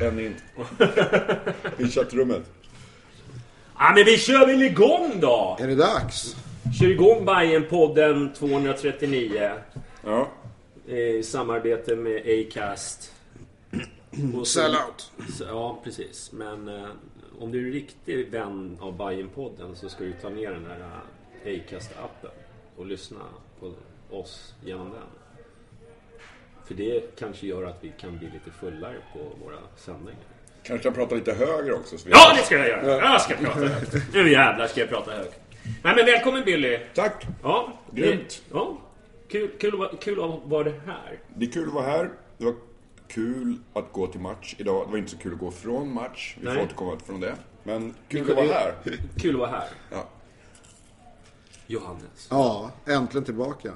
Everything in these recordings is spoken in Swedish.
En in. I chattrummet. Ja, men vi kör väl igång då! Är det dags? Kör igång Bajen-podden 239 Ja. i samarbete med Acast. Och så- Sellout. så- Ja, precis. Men eh, om du är en riktig vän av Bajen-podden så ska du ta ner den här eh, Acast-appen och lyssna på oss genom den. För det kanske gör att vi kan bli lite fullare på våra sändningar. Kanske jag pratar lite högre också. Så vi Ja, det ska jag göra! Jag ska prata högt. Nu jävlar ska jag prata högt. Nej men välkommen Billy! Tack! Ja, Grymt. Ja, kul, kul, att vara- kul att vara här. Det är kul att vara här. Det var kul att gå till match idag. Det var inte så kul att gå från match. Vi Nej. får återkomma från det. Men kul att vara här. Kul att vara här. Ja. Johannes, Ja, äntligen tillbaka.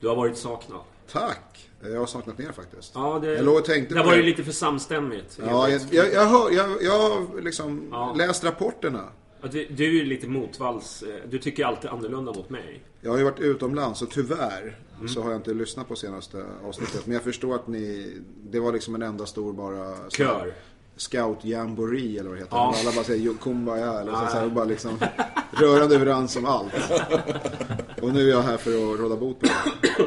du har varit saknad. Tack! Jag har saknat er faktiskt. Ja, det, Jag låg och tänkte det på var ju det. lite för samstämmigt. Ja, jag, jag, jag, hör, jag, jag har liksom Ja. läst rapporterna. Du, du är ju lite motvalls. eh, Du tycker alltid annorlunda mot mig. Jag har ju varit utomlands och tyvärr Mm. så har jag inte lyssnat på senaste avsnittet. Men jag förstår att ni, det var liksom en enda stor bara... Kör. Scout jamboree eller vad det heter. Ja. Alla bara säger "Jo, kumbaya eller så, så här, bara liksom rörande överens om allt. Och nu är jag här för att råda bot på det.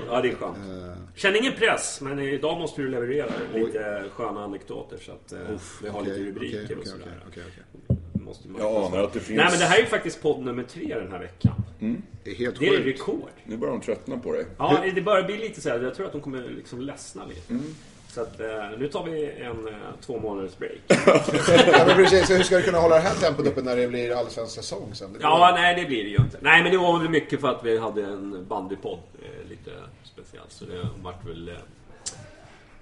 Ja, det är skönt. Eh. Känn ingen press, men idag måste du leverera lite sköna anekdoter så att eh, vi har lite Okej, rubriker okej, och sådär. okej, okej. Måste man- Jag anar att det finns... Nej men det här är ju faktiskt podd nummer tre den här veckan. Det är helt Det är sjukt. rekord. Nu börjar de tröttna på dig. Ja, det börjar bli lite så här. Jag tror att de kommer liksom ledsna lite. Mm. Så att eh, nu tar vi en eh, två månaders break. Ja, men precis, så hur ska du kunna hålla det här tempot uppe när det blir allsvensk säsong sen? Det Ja, nej det blir det ju inte. Nej, men det var väl mycket för att vi hade en bandypodd. Eh, lite speciellt. Så det vart väl... Eh,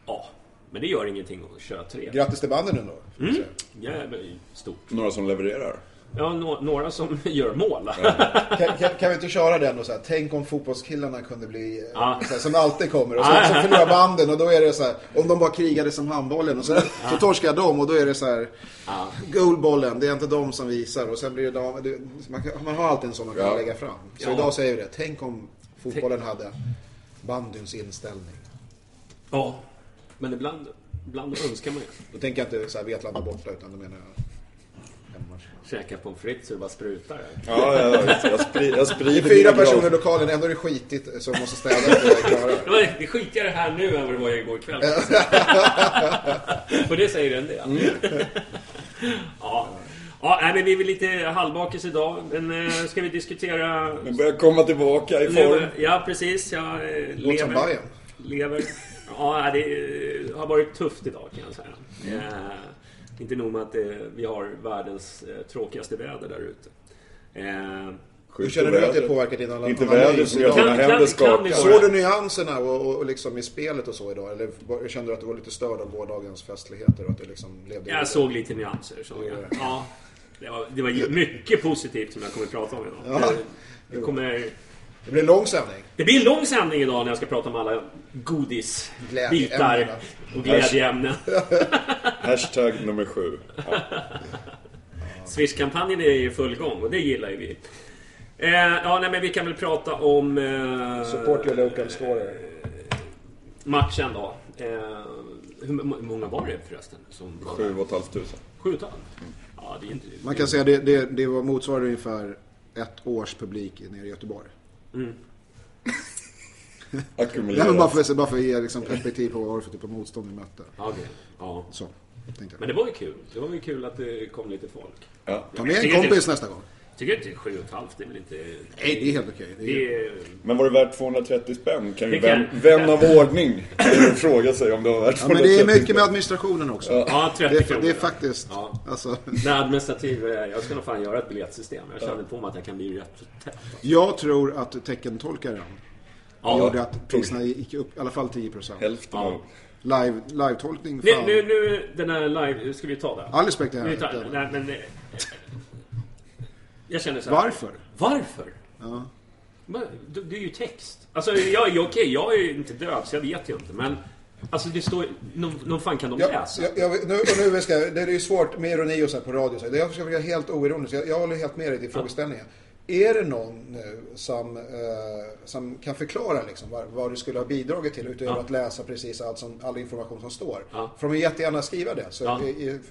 ja, men det gör ingenting att köra tre. Grattis till banden nu då. får vi säga. Jävligt stort. Några som levererar. Ja, nå- några som gör mål. Kan, kan, kan vi inte köra den och så här, tänk om fotbollskillarna kunde bli, Ja. så här, som alltid kommer, och så, Ja. så förlorar banden och då är det så här, om de bara krigade som handbollen och så, så torskar de och då är det så här, goalbollen, det är inte de som visar och sen blir det de, det, man, kan- man har alltid en sån man kan Ja. lägga fram. Så Ja. idag säger vi det, tänk om fotbollen hade bandyns inställning. ja, men ibland, ibland önskar man ju. Då tänker jag inte så här Vetlanda borta utan då menar jag. Käka pommes frites så det bara sprutar. Ja, ja, ja, jag, spri, jag Det sprider är fyra personer i lokalen, ändå är det skitigt så måste städa det. Det det är skitigare här nu än vad det var igår kväll. Och det säger du en del. ja. Ja, nej, men vi är väl lite halvbakis idag. Men eh, ska vi diskutera... Men börjar komma tillbaka i form. Ja, precis. Jag eh, Låter som lever. Bajen. lever. Ja, det eh, har varit tufft idag kan jag säga. Eh, inte nog med att eh, vi har världens eh, tråkigaste väder där ute. Eh, Hur känner du att det påverkar din analys? Inte vädret som gör dina händer skakar. Såg du nyanserna och, och, och liksom i spelet och så idag? Eller kände du att du var lite störd av gårdagens festligheter? Och att du liksom levde jag det? såg lite nyanser. Såg jag. Ja. Det var, det var mycket positivt som jag kommer att prata om idag. Ja. Det, det, kommer, Det blir en lång sändning. det blir en lång sändning idag när jag ska prata om alla godisbitar Glädjeämnena. och glädjeämnen. Hashtag nummer sju. Swish-kampanjen är i full gång och det gillar ju vi. Eh, ja, nej, men vi kan väl prata om eh, Support your local scorer. matchen då. Eh, hur många var det förresten? Som var Sju och ett halvt tusen. Sju och ett halvt? Ja, det är inte... Man kan säga det, det, det var motsvarande ungefär ett års publik nere i Göteborg. Men Ackumulerat. bara, för, bara för att ge liksom perspektiv på vad det var för typ av motstånd vi mötte. Ja, okej. Ja. Så, tänkte Men jag. det var ju kul. Det var ju kul att det kom lite folk. Ja. Ta med en kompis nästa gång. Tycker inte sju och ett halvt, det är väl inte... Nej, det är helt okej. Det är-. Men var det värt 230 spänn? Kan ju kan- vän, vän av ordning fråga sig om det var värt Ja, 230 men det är mycket spänn. med administrationen också. Ja, 30 Det är, kronor. det är faktiskt, Ja. alltså, Nej, administrativ... eh, Jag ska nog fan göra ett biljettsystem. Jag känner på mig att jag kan bli rätt tätt. jag tror att teckentolkaren Ja, gjorde att priserna gick upp i alla fall 10%. Hälften Ja. av... Live, live-tolkning, Nu, nu, nu, den här live... Ska vi ta det? All respekt nej, men... Jag känner så här. Varför? Varför? Ja. Men, det det är ju text. Alltså, jag, jag, okej, jag är ju inte död så jag vet ju inte. Men, alltså det står... Någon, någon fan kan de Jag, läsa? jag, jag, nu, och nu ska, det är ju svårt med ironi och så här på radio. Så här. Jag ska vara helt oironisk. Jag, jag håller helt med dig i frågeställningen. Är det någon nu som, eh, som kan förklara liksom vad, vad du skulle ha bidragit till utöver Ja. att läsa precis allt som, all information som står? Ja. Får de jättegärna skriva det. Så, Ja.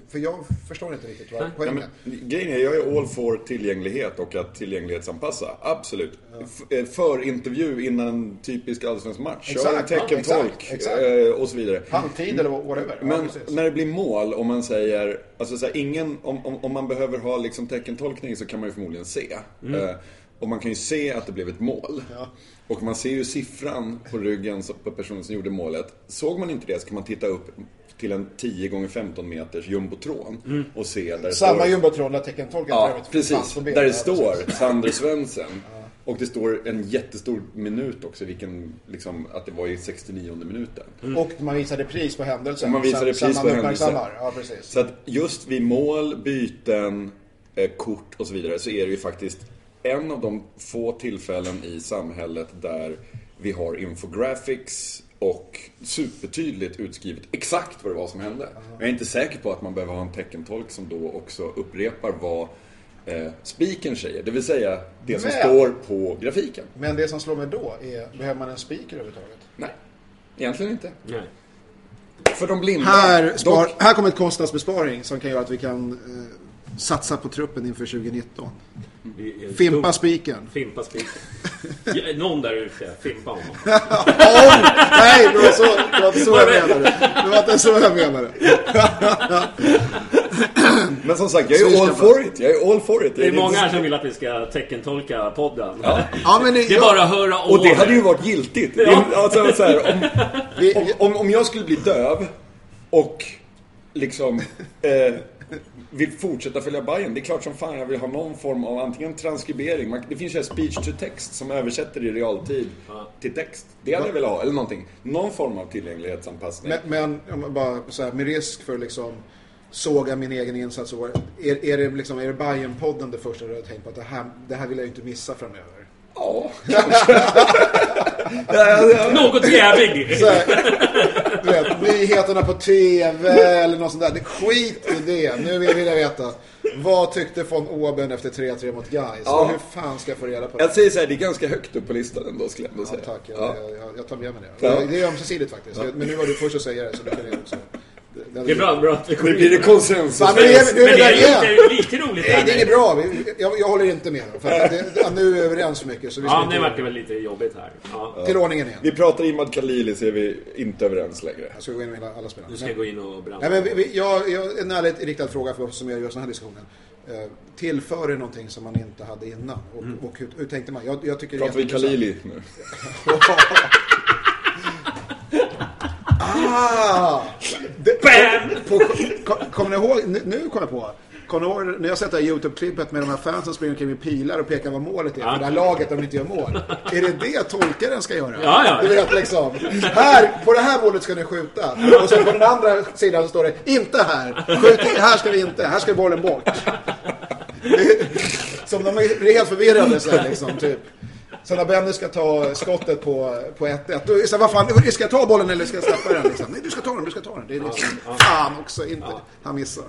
För jag förstår inte riktigt vad poängen men, grejen är, jag är all for tillgänglighet och att tillgänglighetsanpassa. Absolut. Eh, För intervju innan en typisk allsvensk match. Kör Exakt, teckentolk ja, exakt, exakt. eh, och så vidare. Halvtid eller whatever. Ja, Men precis. när det blir mål och man säger, alltså så här, ingen, om, om, om man behöver ha liksom teckentolkning så kan man ju förmodligen se. Eh, och man kan ju se att det blev ett mål. Och man ser ju siffran på ryggen på personen som gjorde målet. Såg man inte det så kan man titta upp till en 10 gånger 15 meters jumbotron och se där det Samma står... jumbotron där teckentolken Ja, precis. Där det Ja, står. Sander Svensson. Och det står en jättestor minut också, vilken, liksom, att det var i 69 minuten. Och man visade pris på händelsen. Och man visade Sen- pris sen på man händelsen. Ja, precis. Så att just vid mål, byten, eh, kort och så vidare så är det ju faktiskt en av de få tillfällen i samhället där vi har infographics och supertydligt utskrivet exakt vad det var som hände. Jag är inte säker på att man behöver ha en teckentolk som då också upprepar vad eh, spiken säger. Det vill säga det som Men- står på grafiken. Men det som slår mig då är, behöver man en speaker överhuvudtaget? Nej, egentligen inte. Nej. För de blinda. Här, spar, dock- här kommer ett kostnadsbesparing som kan göra att vi kan eh, satsa på truppen inför 2019. Vi är Fimpa spiken. Fimpa spiken. Ja, Någon där ute, fimpa honom. Nej, det var, så, det var inte så jag menade. Det var inte så jag menade. Men som sagt, jag är all for it. Jag är all for it. Det är många här som vill att vi ska teckentolka podden. Ja, men det, Det är bara att höra Och det hade ju varit giltigt. Ja. Alltså, så här, om, om, om, om jag skulle bli döv och liksom eh, vill fortsätta följa Bayern. Det är klart som fan jag vill ha någon form av antingen transkribering. Man, det finns ju här speech to text som översätter i realtid till text. Det hade jag velat ha. Eller någonting. Någon form av tillgänglighetsanpassning. men, men bara så här, med risk för liksom såga min egen insats. och- Är, är det liksom, är det Bajen-podden det första du har tänkt på? Att det här, det här vill jag ju inte missa framöver. Ja, kanske. ja, ja, Något jävlig! Så här, du vet, nyheterna på TV eller något sånt där. Det, skit i det. Nu vill jag veta. Vad tyckte von Oben efter 3-3 mot Gais? Ja. Hur fan ska jag få reda på det? Jag säger så här, det är ganska högt upp på listan ändå skulle jag ändå Ja, säga. tack. Jag, Ja. jag, jag tar med mig det. Ja. Det är ömsesidigt faktiskt. Men nu var du först att säga det så då kan jag också. Det, Det är bra, bra att vi Nu blir det konsensus. Fan, men det är- Men det där är igen. lite, lite roligt Nej, det är bra. Jag, jag håller inte med. För att det, nu är vi överens för mycket. Så vi Ja, det vart väl lite jobbigt här. Ja. Till ordningen igen. Vi pratar Imad Khalili så är vi inte överens längre. Jag ska gå in med alla, alla spelare. Nu ska jag gå in och bränna. Nej, men vi, vi, jag, jag, en ärligt riktad fråga för oss som jag gör sådana här diskussioner. Eh, tillför det någonting som man inte hade innan? Och, och hur, hur tänkte man? Jag, jag tycker det är Pratar vi. Khalili nu? Ah! Det, Bam! på, kommer ni ihåg, nu, nu kom jag på. Kommer ni ihåg när jag sett det här YouTube-klippet med de här fansen som springer omkring med pilar och pekar vad målet är Ja. för det här laget de inte gör mål? Är det det tolkaren ska göra? Ja, ja. Du vet liksom, här, på det här målet ska ni skjuta. Och sen på den andra sidan så står det, inte här. Skjut, här ska vi inte, här ska bollen bort. Som de är helt förvirrade så här, liksom, typ. Så när Benny ska ta skottet på, på 1-1, då är det vad fan, ska jag ta bollen eller ska jag släppa den? Liksom? Nej, du ska ta den, du ska ta den. Det är liksom, fan också, inte. Han missar.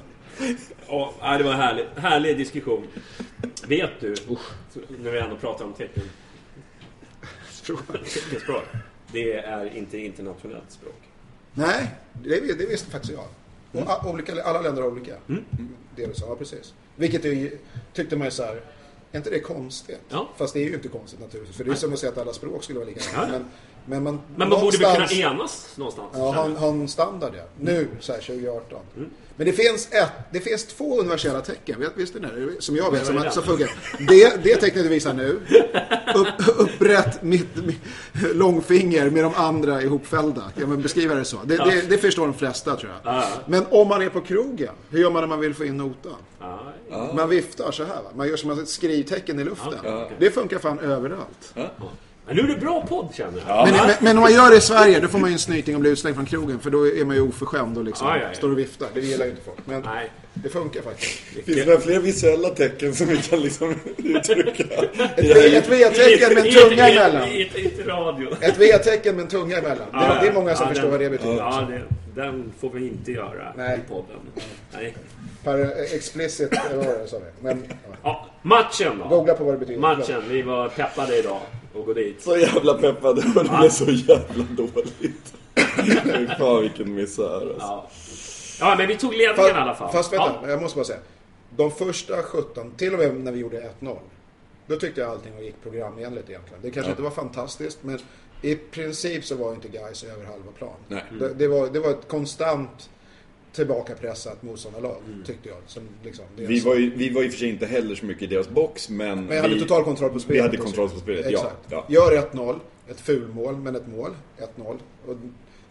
Ja, det var härligt. Härlig diskussion. Vet du, när vi ändå pratar om tecken, teckenspråk. Det är inte internationellt språk. Nej, det, det visste faktiskt jag. A- olika, alla länder har olika. Det du sa, ja, precis. Vilket är, tyckte man ju så här, är inte det konstigt? Ja. Fast det är ju inte konstigt naturligtvis. För det är som att säga att alla språk skulle vara likadana. Ja. Men, men man, Men man borde väl kunna enas någonstans? Ja, ha, en- standard ja. Nu, så här 2018. Men det finns, ett, det finns två universella tecken, vet, visste ni det? Som jag vet, som, som funkar. Det, det tecknet du visar nu, upp, upprätt mitt, mitt långfinger med de andra ihopfällda. Kan man beskriva det så? Det, det, det förstår de flesta tror jag. Ja. Men om man är på krogen, hur gör man när man vill få in notan? Ja, Man viftar så här va? Man gör som ett skrivtecken i luften. Det funkar fan överallt. Men nu är det bra podd känner jag. Men, men, men om man gör det i Sverige, då får man ju en snyting och blir utslängd från krogen. För då är man ju oförskämd och liksom Ja, ja, ja. står och viftar. Det gillar ju inte folk. Men Nej. det funkar faktiskt. Finns det fler visuella tecken som vi kan liksom uttrycka? Ett, V-tecken med en tunga emellan. Ett V-tecken med en tunga emellan. Det, det är många som förstår den- vad det betyder. Ja, det, den får vi inte göra Nej. i podden. Nej. Per explicit, vad var det sa vi? Men ja. Ja, matchen då. googla på vad det betyder. Matchen, vi var peppade idag att gå dit. Så jävla peppade och det blev så jävla dåligt. Fan vilken misär alltså. Ja. ja, men vi tog ledningen i alla fall. Fast vänta, ja. jag måste bara säga. De första 17, till och med när vi gjorde 1-0. Då tyckte jag allting gick programenligt egentligen. Det kanske inte var fantastiskt, men i princip så var inte guys över halva plan. Nej. Det, det, var, det var ett konstant tillbakapressat motståndarlag, tyckte jag. Som liksom, Vi var, ju, vi var i och för sig inte heller så mycket i deras box, men... Men jag hade vi, total kontroll på spelet. Vi hade kontroll på spelet, ja. Exakt. ja. Gör 1-0, ett fulmål, men ett mål. 1-0. Och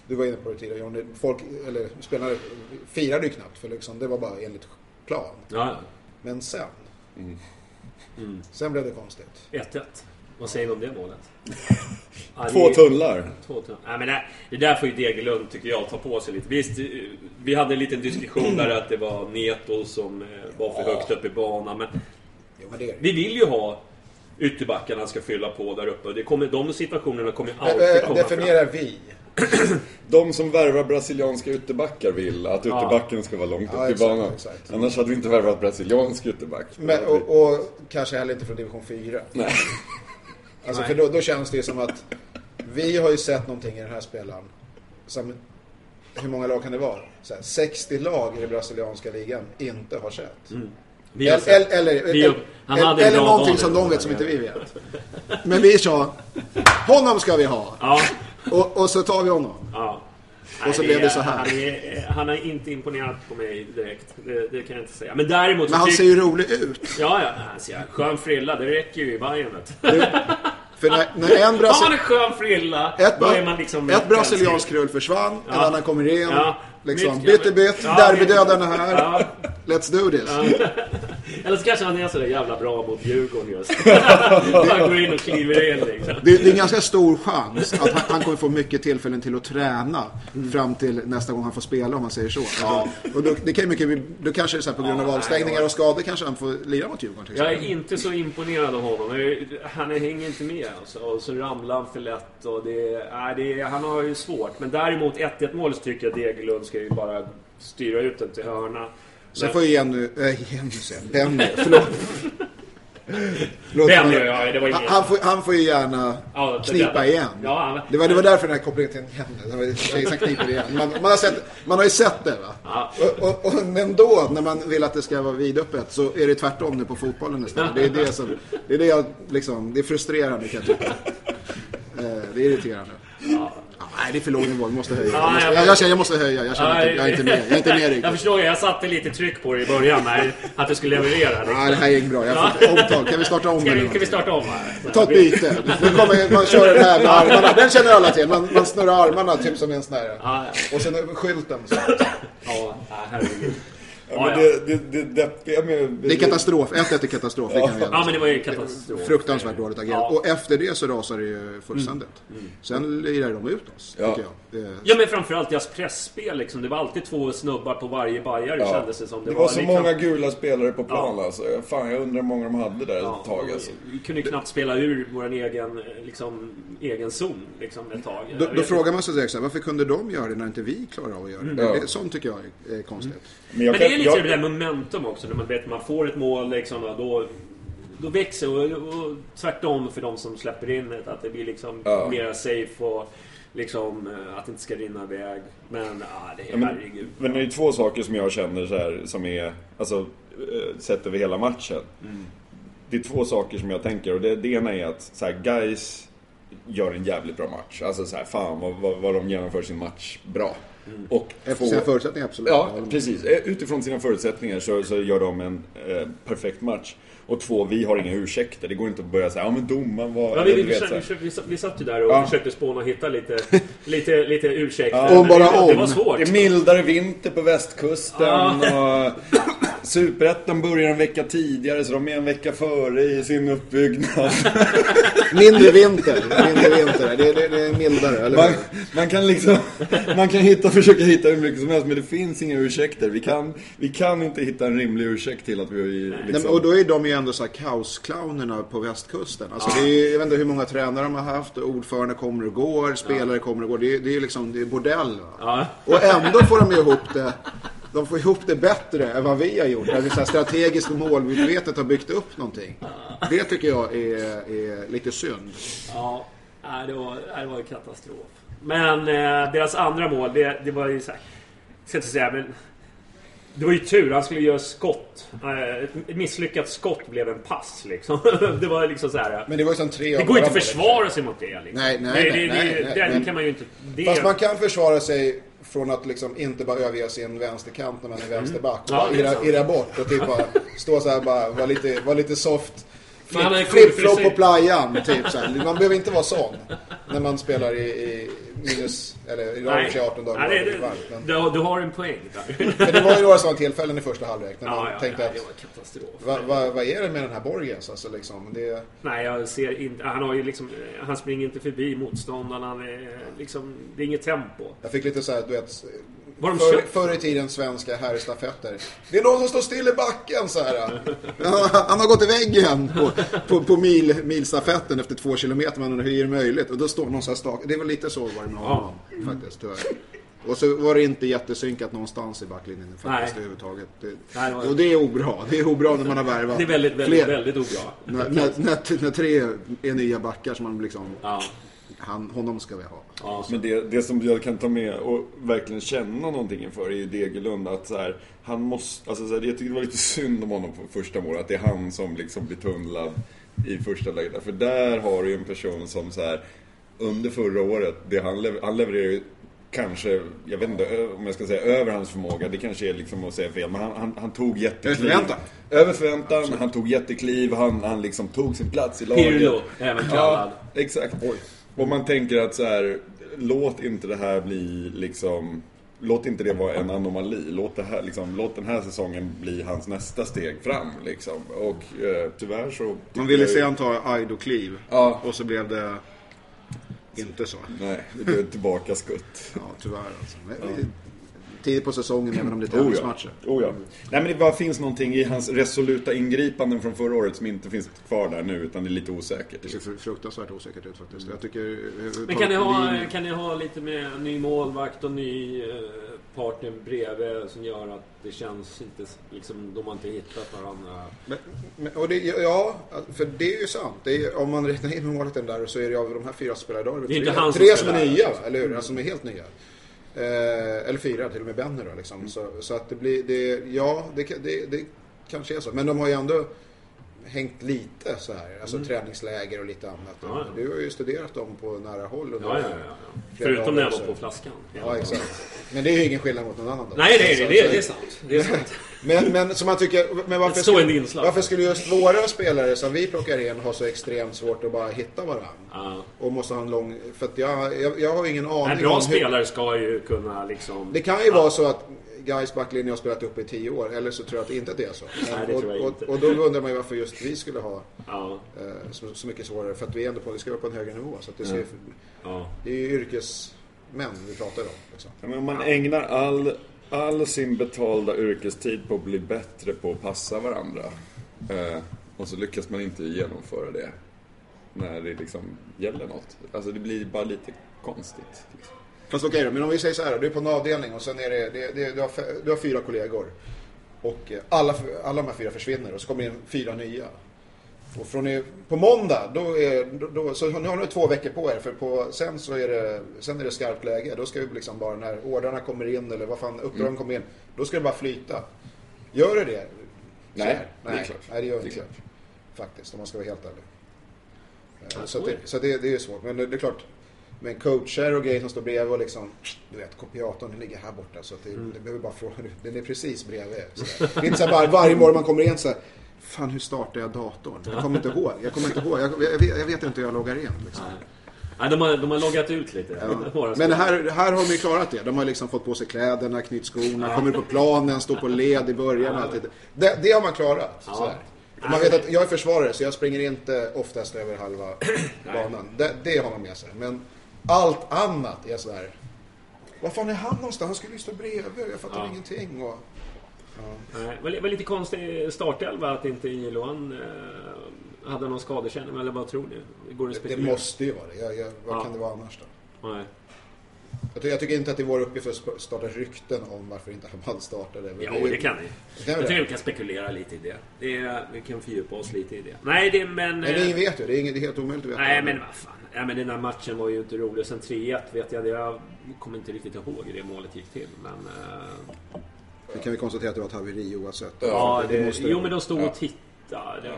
du var inne på det tidigare John. Folk, eller spelare firade ju knappt för liksom, det var bara enligt plan. Ja, Men sen. Mm. Sen blev det konstigt. 1-1. Vad säger vi om det målet? Ja, det Två är- tunnlar. Två tunnlar. Nej, men det, det där får ju Degerlund, tycker jag, ta på sig lite. Visst, vi hade en liten diskussion där att det var Neto som eh, var för högt upp i banan. Men Jo, men det vi vill ju ha ytterbackarna ska fylla på där uppe. Det kommer, de situationerna kommer alltid komma Definiera vi. De som värvar brasilianska ytterbackar vill att ytterbacken ska vara långt Ja, upp i exakt, banan. exakt. Annars hade vi inte värvat brasiliansk ytterback. Men, och, och kanske heller inte från division 4. Nej. Alltså, Nej. för då, då känns det ju som att vi har ju sett någonting i den här spelaren. Som, hur många lag kan det vara? Här, 60 lag i den brasilianska ligan inte har sett. Vi har Eller, sett- eller, eller, vi eller, eller någonting som de vet som inte vi vet. Men vi sa, honom ska vi ha. Ja, Och, och så tar vi honom. ja. Och så Nej, blev det så här. Han, är, han har inte imponerat på mig direkt. Det, det kan jag inte säga. Men däremot Men han ser ju rolig ut. Ja, ja. Han ser skön frilla. Det räcker ju i Bajen. För när, när en, Har man en skön frilla, ett, då är man liksom... ett brasiliansk krull försvann, en Ja. annan kommer in. Ja. Liksom, Mitt- bytte bytt, Ja, derbydödarna här. Ja. Let's do this. Eller så kanske han är så där jävla bra mot Djurgården just. Bara går in och kliver in liksom. Det, det är en ganska stor chans att han, han kommer få mycket tillfällen till att träna fram till nästa gång han får spela om man säger så. Alltså, och då, det kan mycket, då kanske det är så här, på grund av Ja, avstängningar och skador kanske han får lira mot Djurgården Jag är inte så imponerad av honom. Han hänger inte med alltså. Och så ramlar han för lätt. Och det, nej, det, han har ju svårt. Men däremot 1-1 mål så tycker jag Degerlund ska ju bara styra ut den till hörna. Sen Men- får ju Jenny, äh, Jenny säger jag, Benny, förlåt. Förlåt, Benny, han- ja, det var han, får, han får ju gärna Ja, knipa igen. Ja, han- det, var, det var därför den här kopplingen till Jenny. Det var en tjej som kniper igen. Man, man, har sett, man har ju sett det va? Ja. Och, och, och, men då, när man vill att det ska vara vidöppet, så är det tvärtom nu på fotbollen istället. Det är det som, det är det jag liksom, det är frustrerande kan jag tycka. Eh, det är irriterande. Ja, nej, det är för låg nivå. Vi måste höja. Jag måste, jag, jag, känner- jag måste höja. Jag känner inte, jag är inte med. Jag är inte med Jag förstår, jag satte lite tryck på det i början här, att du skulle leverera. Liksom. Nej, det här är inget bra. Jag får omtag. Kan vi starta om Ska vi, ska vi starta om här? Ta ett byte. Nu kommer, man kör den här med armarna. Den känner alla till. Man, man snurrar armarna typ som en sån här. Och sen skylten. Så. ja, herregud. Ja, men det, det, det deppiga med... Det är katastrof. 1-1 är katastrof. Det kan vi Ja, men det var ju katastrof. Fruktansvärt dåligt agerat. Ja. Mm. Och efter det så rasar det ju fullständigt. Sen lirar de ut oss, Ja. tycker jag. Det, Ja men framförallt deras pressspel liksom. Det var alltid två snubbar på varje bajare Ja. kändes det som. Det var så liksom- många gula spelare på plan Ja. alltså. Fan, jag undrar hur många de hade där Ja, ett tag alltså. Vi kunde knappt spela ur vår egen, liksom, egen zon liksom, ett tag. då, då frågar man sig direkt så här, varför kunde de göra det när inte vi klarar av att göra det? Ja. det sånt tycker jag är, konstigt. Men, jag Men det kan- är lite jag- det där momentum också. När man, vet, man får ett mål liksom, och då, då växer och, och tvärtom för de som släpper in det. Att det blir liksom Ja. mera safe och liksom eh, att det inte ska rinna iväg. Men ah, det är Ja, men, herregud. men det är två saker som jag känner så här, som är, alltså, eh, sett över hela matchen. Det är två saker som jag tänker och det, det ena är att så här, guys gör en jävligt bra match. Alltså så här, fan vad, vad, vad de genomför sin match bra. Och Efter sina förutsättningar, absolut. Ja, precis. Eh, Utifrån sina förutsättningar så, så gör de en eh, perfekt match. Och två, vi har inga ursäkter. Det går inte att börja säga ja men domaren var... Ja, vi, vi, vet, vi, vi, vi satt ju där och Ja. försökte spåna och hitta lite, lite, lite ursäkter. Ja. Bara det, det om. var svårt. Det är mildare vinter på västkusten och Superettan börjar en vecka tidigare så de är en vecka före i sin uppbyggnad. Mindre vinter. Mindre vinter. Det, det, det är mildare, eller Man, man kan liksom, man kan hitta, försöka hitta hur mycket som helst men det finns inga ursäkter. Vi kan, vi kan inte hitta en rimlig ursäkt till att vi Nej, men, liksom... och då är de ju ändå så här kaosclownerna på västkusten. Alltså det är, jag vet inte hur många tränare de har haft, ordförande kommer och går, spelare kommer och går. Det är, det är liksom, det är bordell. Ja. Och ändå får de ju ihop det. De får ihop det bättre än vad vi har gjort. Där vi så här strategiskt och målmedvetet har byggt upp någonting. Det tycker jag är, är lite synd. Ja, nej, det var, nej, det var en katastrof. Men eh, deras andra mål, det, det var ju så här, ska inte säga, men det var ju tur. Han skulle göra skott. Eh, Ett misslyckat skott blev en pass liksom. Det var liksom så här. Men det var ju som tre Det går inte att försvara sig mot det. Liksom. Nej, nej, det, nej, det, nej, det, nej, men- kan man ju inte... Det, Fast man kan försvara sig från att liksom inte bara överge sin vänsterkant när man är vänsterback. Och bara irra, irra bort och typ bara stå så här bara, vara lite, vara lite soft. Flip- Flip-flop på playan, typ så här. Man behöver inte vara sån. När man spelar i, i minus, eller i radion i 18 dagar. nej, det, varmt, men, du, du har en poäng där. men det var ju några sådana tillfällen i första halvlek när man Ja, ja, tänkte ja, att det var katastrof. vad va, vad är det med den här Borgens? Alltså, liksom, det, Nej, jag ser inte... Han har ju liksom... Han springer inte förbi motståndarna. Han är liksom... Det är inget tempo. jag fick lite så här, du vet, Var de köpt? förr i tiden svenska herrstafetter. Det är någon som står still i backen så här. Ja, Han har gått i väggen på, på, på mil, milstafetten efter två kilometer. Men hur är det möjligt? Och då står någon så här stak. Det var lite så var det med honom faktiskt tyvärr. Och så var det inte jättesynkat någonstans i backlinjen faktiskt Nej. överhuvudtaget. Det, Nej, var- Och det är obra. Det är obra när man har värvat. Det är väldigt, väldigt, fler. väldigt obra. När, när, när, när tre är nya backar som man liksom, Ja. Han, honom ska vi ha. ja. Men det, det som jag kan ta med och verkligen känna någonting inför är ju Degerlund att så här, han måste, alltså så här, jag tycker det var lite synd om honom på första målet, att det är han som liksom blir tunnlad i första läget. För där har du ju en person som så här, under förra året, det han, lever, han levererar ju kanske, jag vet inte om jag ska säga över hans förmåga, det kanske är liksom att säga fel, men han, han, han tog jättekliv. Över förväntan. Över förväntan, han tog jättekliv, han, han liksom tog sin plats i laget. Pirlo, även kallad. Ja, exakt. Och man tänker att så här, låt inte det här bli liksom... Låt inte det vara en anomali. Låt, det här, liksom, låt den här säsongen bli hans nästa steg fram. Liksom. Och eh, tyvärr så... Man ville se han ta Aido-kliv. Ja. Och så blev det inte så. Nej, det blev ett tillbakaskutt. Ja, tyvärr alltså. Men, vi- Tidigt på säsongen, även om det är Oh ja. oh ja. Nej men det bara finns någonting i hans resoluta ingripanden från förra året som inte finns kvar där nu utan det är lite osäkert. Det ser fru- fruktansvärt osäkert ut faktiskt. Jag tycker... eh, Men kan ni, ha, kan ni ha lite med ny målvakt och ny eh, partner bredvid som gör att det känns inte liksom, de har inte hittat varandra. Men, men, och det, ja, för det är ju sant. Det är, om man räknar in målvakten där så är det av de här fyra spelarna idag, är Det är tre, tre som är nya, eller hur? Alltså, som är helt nya. Eh, eller fyra, till och med Benner då liksom. Så, så att det blir, det, ja, det, det, det kanske är så. Men de har ju ändå hängt lite så här. Alltså träningsläger och lite annat. Mm. Ja, ja. Du har ju studerat dem på nära håll. under Ja, ja, ja. Förutom när jag var på flaskan. Ja, exakt. Men det är ju ingen skillnad mot någon annan då. Nej, nej, Så- det, det, det är sant. Det är sant. Men, men så man tycker, men varför, skulle, varför skulle just våra spelare som vi plockar in ha så extremt svårt att bara hitta varandra? Ja. Och måste ha en lång... För att jag, jag, jag har ingen aning Nej, bra om hur... spelare ska ju kunna liksom... Det kan ju vara så att Gais backlinje har spelat upp i tio år. Eller så tror jag att inte att det är så. Nej, det och, och, inte. och då undrar man ju varför just vi skulle ha Ja, eh, så, så mycket svårare. För att vi är ändå på, vi ska vara på en högre nivå. Så att det, ska, ju- ja. det är ju yrkesmän vi pratar om. Liksom. Ja, men om man ägnar all, all sin betalda yrkestid på att bli bättre på att passa varandra eh, och så lyckas man inte genomföra det när det liksom gäller något. Alltså det blir bara lite konstigt. Liksom. Fast okej då, men om vi säger så här Du är på en avdelning och sen är det, det, det du, har, du har fyra kollegor. Och eh, alla, alla de här fyra försvinner och så kommer det in fyra nya. Och från på måndag, då är, då, då, så nu har ni två veckor på er för på, sen så är det, sen är det skarpt läge. Då ska vi liksom bara när ordrarna kommer in eller vad fan, uppdragen kommer in. Då ska det bara flyta. Gör det det? Nej, här? det är nej, klart. nej, det gör Det inte klart. Faktiskt, om man ska vara helt ärlig. Eh, så det, så det, det är svårt. Men det är klart, med coacher och grejer som står bredvid och liksom, du vet, kopiatorn ligger här borta så att det, Mm. det behöver bara fråga, den är precis bredvid. Så. Det är inte så här, var, varje morgon man kommer in så här, fan hur startar jag datorn? Jag kommer inte ihåg, jag kommer inte ihåg, jag, jag, vet, jag vet inte hur jag loggar in. Liksom. Nej, de, har, de har loggat ut lite. Våra Men här, här har de ju klarat det. De har liksom fått på sig kläderna, knytt skorna, kommer på planen, står på led i början. och allt det. Det, har man klarat. Och Man vet att jag är försvarare så jag springer inte oftast över halva banan. Det, det har man med sig. Men allt annat är så här. Var fan är han någonstans? Han skulle ju stå bredvid. Jag fattar Ja. ingenting. Och, Nej, det var, det lite konstig startelva att inte Iloan eh, hade någon skadekänning. Eller vad tror ni? Går det det spekulera? måste ju vara det. Jag, jag, vad Ja. kan det vara annars då? Nej. Jag, tycker- jag tycker inte att det är vår uppgift att starta rykten om varför inte Hamad startade. Men Jo, det kan ni. Det kan Jag tycker det. vi kan spekulera lite i det. det är, vi kan fördjupa oss lite i det. Nej, det men... Men eh, ingen vet ju. Det är, inget, det är helt omöjligt att veta. Nej, men vad fan. Ja, men den där matchen var ju inte rolig. Sen 3-1 vet jag. Jag kommer inte riktigt ihåg hur det målet gick till. Men... eh, Vi kan ju konstatera att det var ett haveri oavsett. ja, det, måste jo, men de stod Ja. och tittade.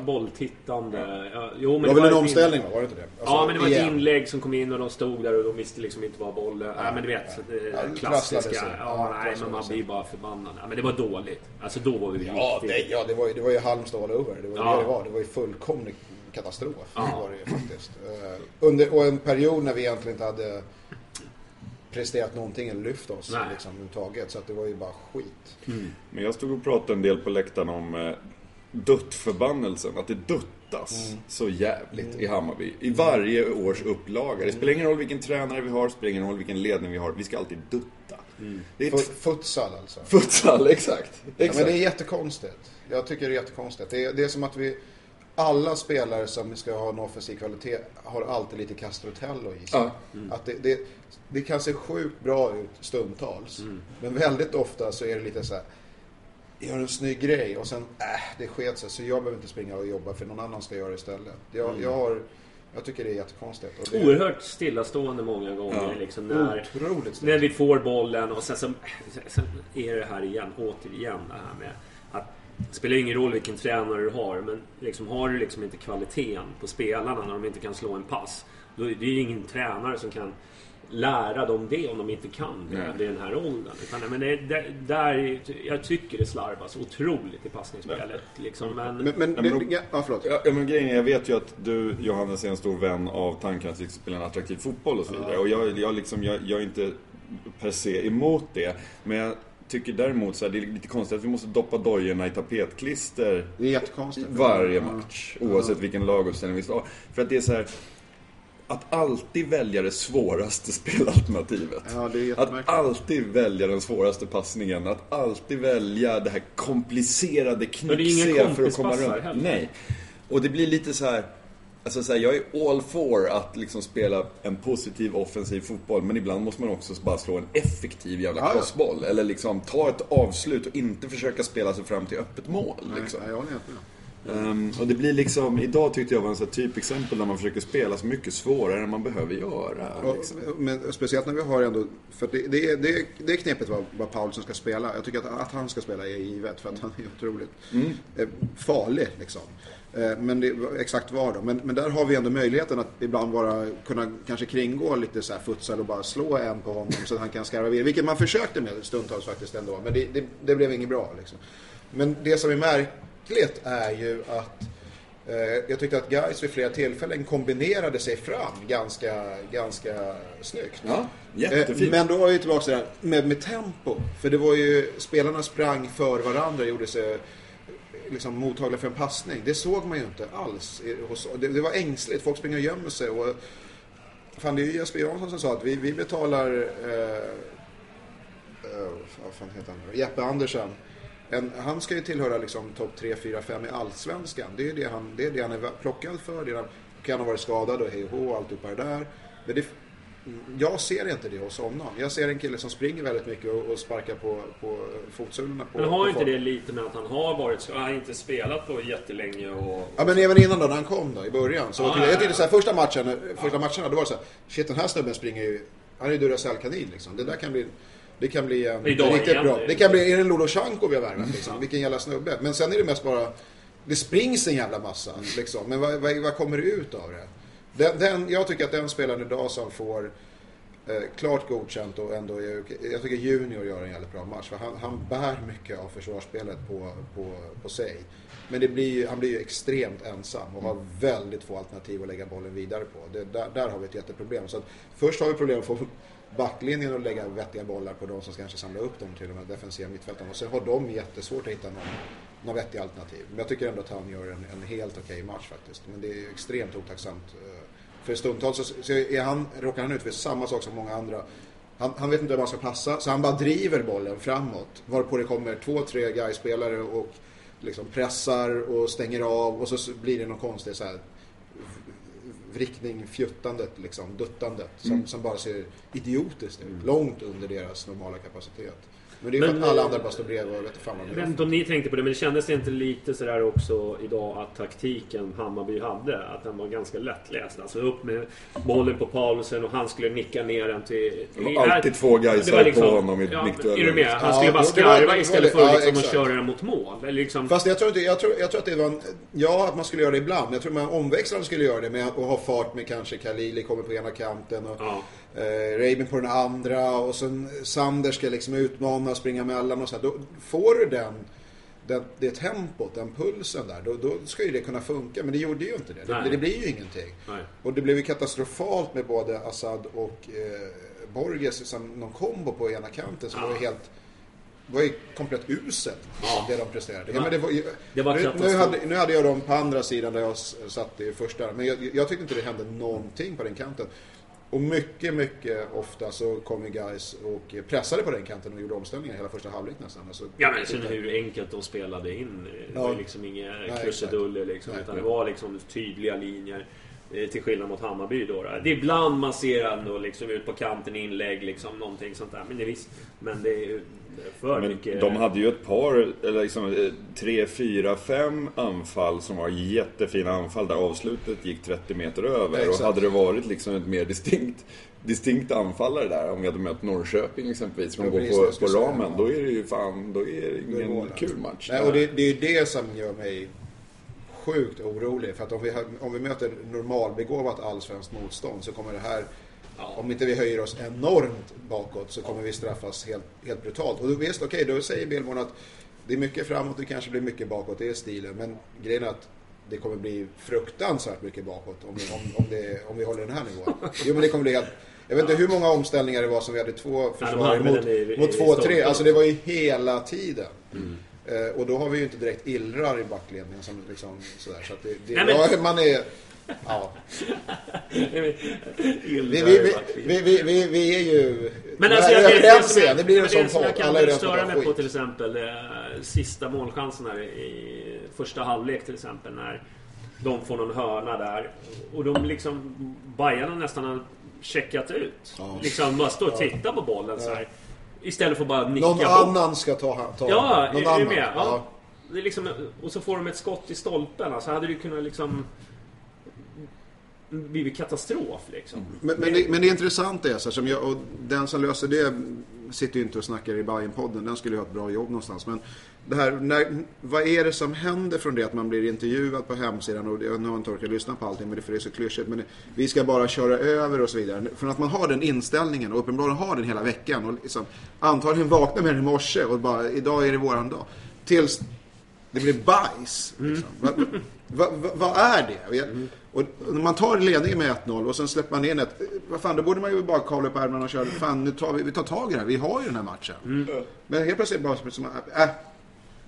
Bolltittande. Ja, jo, men Det var väl ett en in- omställning va? Var det inte det? Alltså, Ja, men det var ett igen. inlägg som kom in och de stod där och de visste liksom inte var bollen... Ja, men du vet, det Ja, det klassiska. Ja, Ja, nej, men man blir bara förbannad. Ja, men det var dåligt. Alltså då var vi Ja, det, riktigt... ja det, var ju, det var ju Halmstad all over. Det var ju Ja. det det var. Det var ju fullkomlig katastrof. Ja. Var det ju faktiskt. Eh, under, och en period när vi egentligen inte hade presterat någonting eller lyft oss Nej. liksom, överhuvudtaget. Så att det var ju bara skit. Men jag stod och pratade en del på läktaren om eh, duttförbannelsen. Att det duttas så jävligt i Hammarby. I varje års upplaga. Det spelar ingen roll vilken tränare vi har, det spelar ingen roll vilken ledning vi har. Vi ska alltid dutta. Det är ett Futsal alltså. futsal, exakt. Ja, exakt. men det är jättekonstigt. Jag tycker det är jättekonstigt. Det är, det är som att vi... Alla spelare som ska ha en offensiv kvalitet har alltid lite Castrotello i sig. Ja. Att det, det, det kan se sjukt bra ut stundtals. Men väldigt ofta så är det lite så här. Gör en snygg grej och sen, äh, det sket sig. Så jag behöver inte springa och jobba för någon annan ska göra det istället. Jag, jag, har, jag tycker det är jättekonstigt. Och det, Oerhört stillastående många gånger. Ja. Liksom, när, Otroligt när vi får bollen och sen så sen är det här igen, återigen det här med det spelar ingen roll vilken tränare du har men liksom, har du liksom inte kvaliteten på spelarna när de inte kan slå en pass. Då är det ju ingen tränare som kan lära dem det om de inte kan det vid den här åldern. Utan, men det, det, där, jag tycker det slarvas otroligt i passningsspelet. Liksom, men, Men, men, Ja, men ja, ja, förlåt. Ja, ja, men grejen är, jag vet ju att du Johannes är en stor vän av tanken att vi ska spela en attraktiv fotboll och så vidare. Och jag, jag, liksom, jag, jag är inte per se emot det. Men jag tycker däremot så här, det är lite konstigt att vi måste doppa dojorna i tapetklister Det är jättekonstigt. varje match. Oavsett vilken laguppställning vi ska ha. För att det är så här. Att alltid välja det svåraste spelalternativet. Ja, det är att alltid välja den svåraste passningen. Att alltid välja det här komplicerade knixiga för att komma runt. heller. Nej. Och det blir lite så här. Alltså så här, jag är all for att liksom spela en positiv offensiv fotboll men ibland måste man också bara slå en effektiv jävla Ja, ja. crossboll. Eller liksom ta ett avslut och inte försöka spela sig fram till öppet mål. Liksom. Nej, jag håller helt med. Ehm, och det blir liksom, idag tyckte jag var en sån typexempel där man försöker spela så mycket svårare än man behöver göra. Och, Liksom. men speciellt när vi har ändå, för det, det, är- det, är- det är knepigt vad, vad Paulsson ska spela. Jag tycker att, att han ska spela är givet för att han är otroligt eh, farlig liksom. Eh, Men det, exakt var då. Men, men där har vi ändå möjligheten att ibland bara kunna kanske kringå lite så här futsal och bara slå en på honom så att han kan skarva vidare. Vilket man försökte med stundtals faktiskt ändå. Men det, det, det blev inget bra liksom. Men det som är märkligt är ju att Eh, Jag tyckte att Gais vid flera tillfällen kombinerade sig fram ganska, ganska snyggt. Ja, Eh, jättefint. Men då var vi tillbaka till det här med, med tempo. För det var ju, spelarna sprang för varandra, gjorde sig liksom mottagliga för en passning. Det såg man ju inte alls. det, det var ängsligt, folk springer och gömmer sig. Och, fan, det är ju Jesper Jansson som sa att vi, vi betalar, eh, eh, vad fan heter han, Jeppe Andersen. En, han ska ju tillhöra liksom topp 3, 4, 5 i Allsvenskan. Det är ju det han, det är, det han är plockad för. Det är han, kan ha varit skadad och hej och hå och alltihopa det där. Men det, jag ser inte det hos honom. Jag ser en kille som springer väldigt mycket och, och sparkar på, på fotsulorna på Men har på inte folk. det lite med att han har varit... Han har inte spelat på jättelänge och... Ja men även innan då när han kom då i början. Så Ja, jag ja, tyckte ja. så här, första matchen, första matcherna då var det så här, shit den här snubben springer ju, han är ju Duracell-kanin liksom. Det där kan bli, det kan bli en Idag riktigt igen, bra. det- kan bli, är det en Lodosjenko vi har värvat liksom? Vilken jävla snubbe. Men sen är det mest bara, det springs en jävla massa liksom. Men vad, vad, vad kommer det ut av det? Den, den, jag tycker att den spelaren idag som får eh, klart godkänt och ändå är, jag tycker Junior gör en jävligt bra match. För han, han bär mycket av försvarsspelet på, på, på sig. Men det blir, ju- han blir ju extremt ensam och har väldigt få alternativ att lägga bollen vidare på. Det, där, där har vi ett jätteproblem. Så att först har vi problem att få backlinjen att lägga vettiga bollar på de som ska kanske samla upp dem till de här defensiva mittfältarna. Och sen har de jättesvårt att hitta någon, någon vettig alternativ. Men jag tycker ändå att han gör en, en helt okej match faktiskt. Men det är ju extremt otacksamt. Eh, för stundtals så, så är han, råkar han ut för samma sak som många andra. Han, han vet inte hur man ska passa, så han bara driver bollen framåt. Varpå det kommer två, tre guy-spelare och liksom pressar och stänger av och så blir det någon konstig så här vrickning, fjuttandet, liksom, duttandet som, som bara ser idiotiskt ut. Långt under deras normala kapacitet. Men det är ju för Men, att alla eh, andra bara står bredvid och vet fan vad Jag vet inte om ni tänkte på det, men det kändes inte lite sådär också idag att taktiken Hammarby hade, att den var ganska lättläst. Alltså upp med bollen på Paulsen och han skulle nicka ner den till... Det var alltid två Det var på honom i ja, nickduellen. Är du med? Han Ja, skulle bara var- det skarva istället för ja, liksom att köra den mot mål. Liksom, Fast jag tror, inte, jag, tror, jag tror att det var en, Ja, att man skulle göra det ibland. Jag tror man omväxlande skulle göra det med att ha fart med kanske Khalili kommer på ena kanten och Ja. Eh, Rabin på den andra och sen Sander ska liksom utmana, springa mellan och så här. Då får du den, den, det tempot, den pulsen där, då, då ska ju det kunna funka. Men det gjorde ju inte det. Det, det blir ju ingenting. Nej. Och det blev ju katastrofalt med både Assad och eh, Borges som någon kombo på ena kanten som Ja. var helt det var ju komplett uselt Ja. det de presterade. Ja, men det var, ju, Det var nu, nu, hade, nu hade jag dem på andra sidan där jag satt i första. Men jag, jag tyckte inte det hände någonting på den kanten. Och mycket, mycket ofta så kom ju guys och pressade på den kanten och gjorde omställningar hela första halvlek nästan. Alltså, Ja men sen hur enkelt de spelade in. Det var Ja. ju liksom inga krusiduller liksom. Nej. Utan det var liksom tydliga linjer. Eh, Till skillnad mot Hammarby då. då. Det är ibland man ser ändå liksom ut på kanten inlägg liksom någonting sånt där. Men det är visst. Men det är ju för Men mycket. de hade ju ett par, eller liksom eh, tre, fyra, fem anfall som var jättefina anfall där avslutet gick 30 meter över. Exakt. Och hade det varit liksom ett mer distinkt, distinkt anfallare där, om vi hade mött Norrköping exempelvis, som Ja, går på, på ramen, ja. då är det ju fan, då är det det ingen mål, kul alltså. match. Nej, och det, det är ju det som gör mig sjukt orolig. För att om vi, om vi möter normalbegåvat allsvenskt motstånd så kommer det här Om inte vi höjer oss enormt bakåt så kommer vi straffas helt, helt brutalt. Och då, visst, okej, då säger Billborn att det är mycket framåt, det kanske blir mycket bakåt, det är stilen. Men grejen är att det kommer bli fruktansvärt mycket bakåt om, om, om, det, om vi håller den här nivån. Jo, men det kommer bli helt... Jag vet inte hur många omställningar det var som vi hade två försvarare hade mot, i- mot i två, stolpen. tre. Alltså det var ju hela tiden. Eh, och då har vi ju inte direkt illrar i backledningen som liksom sådär. Så att det, det, Nej, men- man är... Ja. Vi, vi, vi, vi, vi, är ju... Men alltså, jag, det, det, som jag, Det blir en sån kan Alla är störa mig på till exempel eh, sista målchansen här i första halvlek till exempel när de får någon hörna där och de liksom Bajarna nästan har checkat ut. Liksom bara står och tittar på bollen så här. Istället för bara nicka Någon bort. annan ska ta, ta Ja, någon är, annan. du med? Ja. Ja. Det är liksom, och så får de ett skott i stolpen. Alltså hade det kunnat liksom blivit katastrof liksom. Men, men, det, men det intressanta är så här, som jag, och den som löser det sitter ju inte och snackar i Bajen-podden. Den skulle ju ha ett bra jobb någonstans. Men det här, när, vad är det som händer från det att man blir intervjuad på hemsidan? Och jag nu har inte orkat lyssna på allting, men det, för det är så klyschigt. Men vi ska bara köra över och så vidare. Från att man har den inställningen och uppenbarligen har den hela veckan. Och liksom, antagligen vaknar med den i morse och bara, idag är det våran dag. Tills Det blir bajs. Liksom. Vad va, va, vad är det? Jag- Och man tar ledningen med 1-0 och sen släpper man in ett... Vad fan, då borde man ju bara kavla upp ärmarna och köra. Fan, nu tar vi, vi tar tag i det här. Vi har ju den här matchen. Men helt plötsligt bara som äh,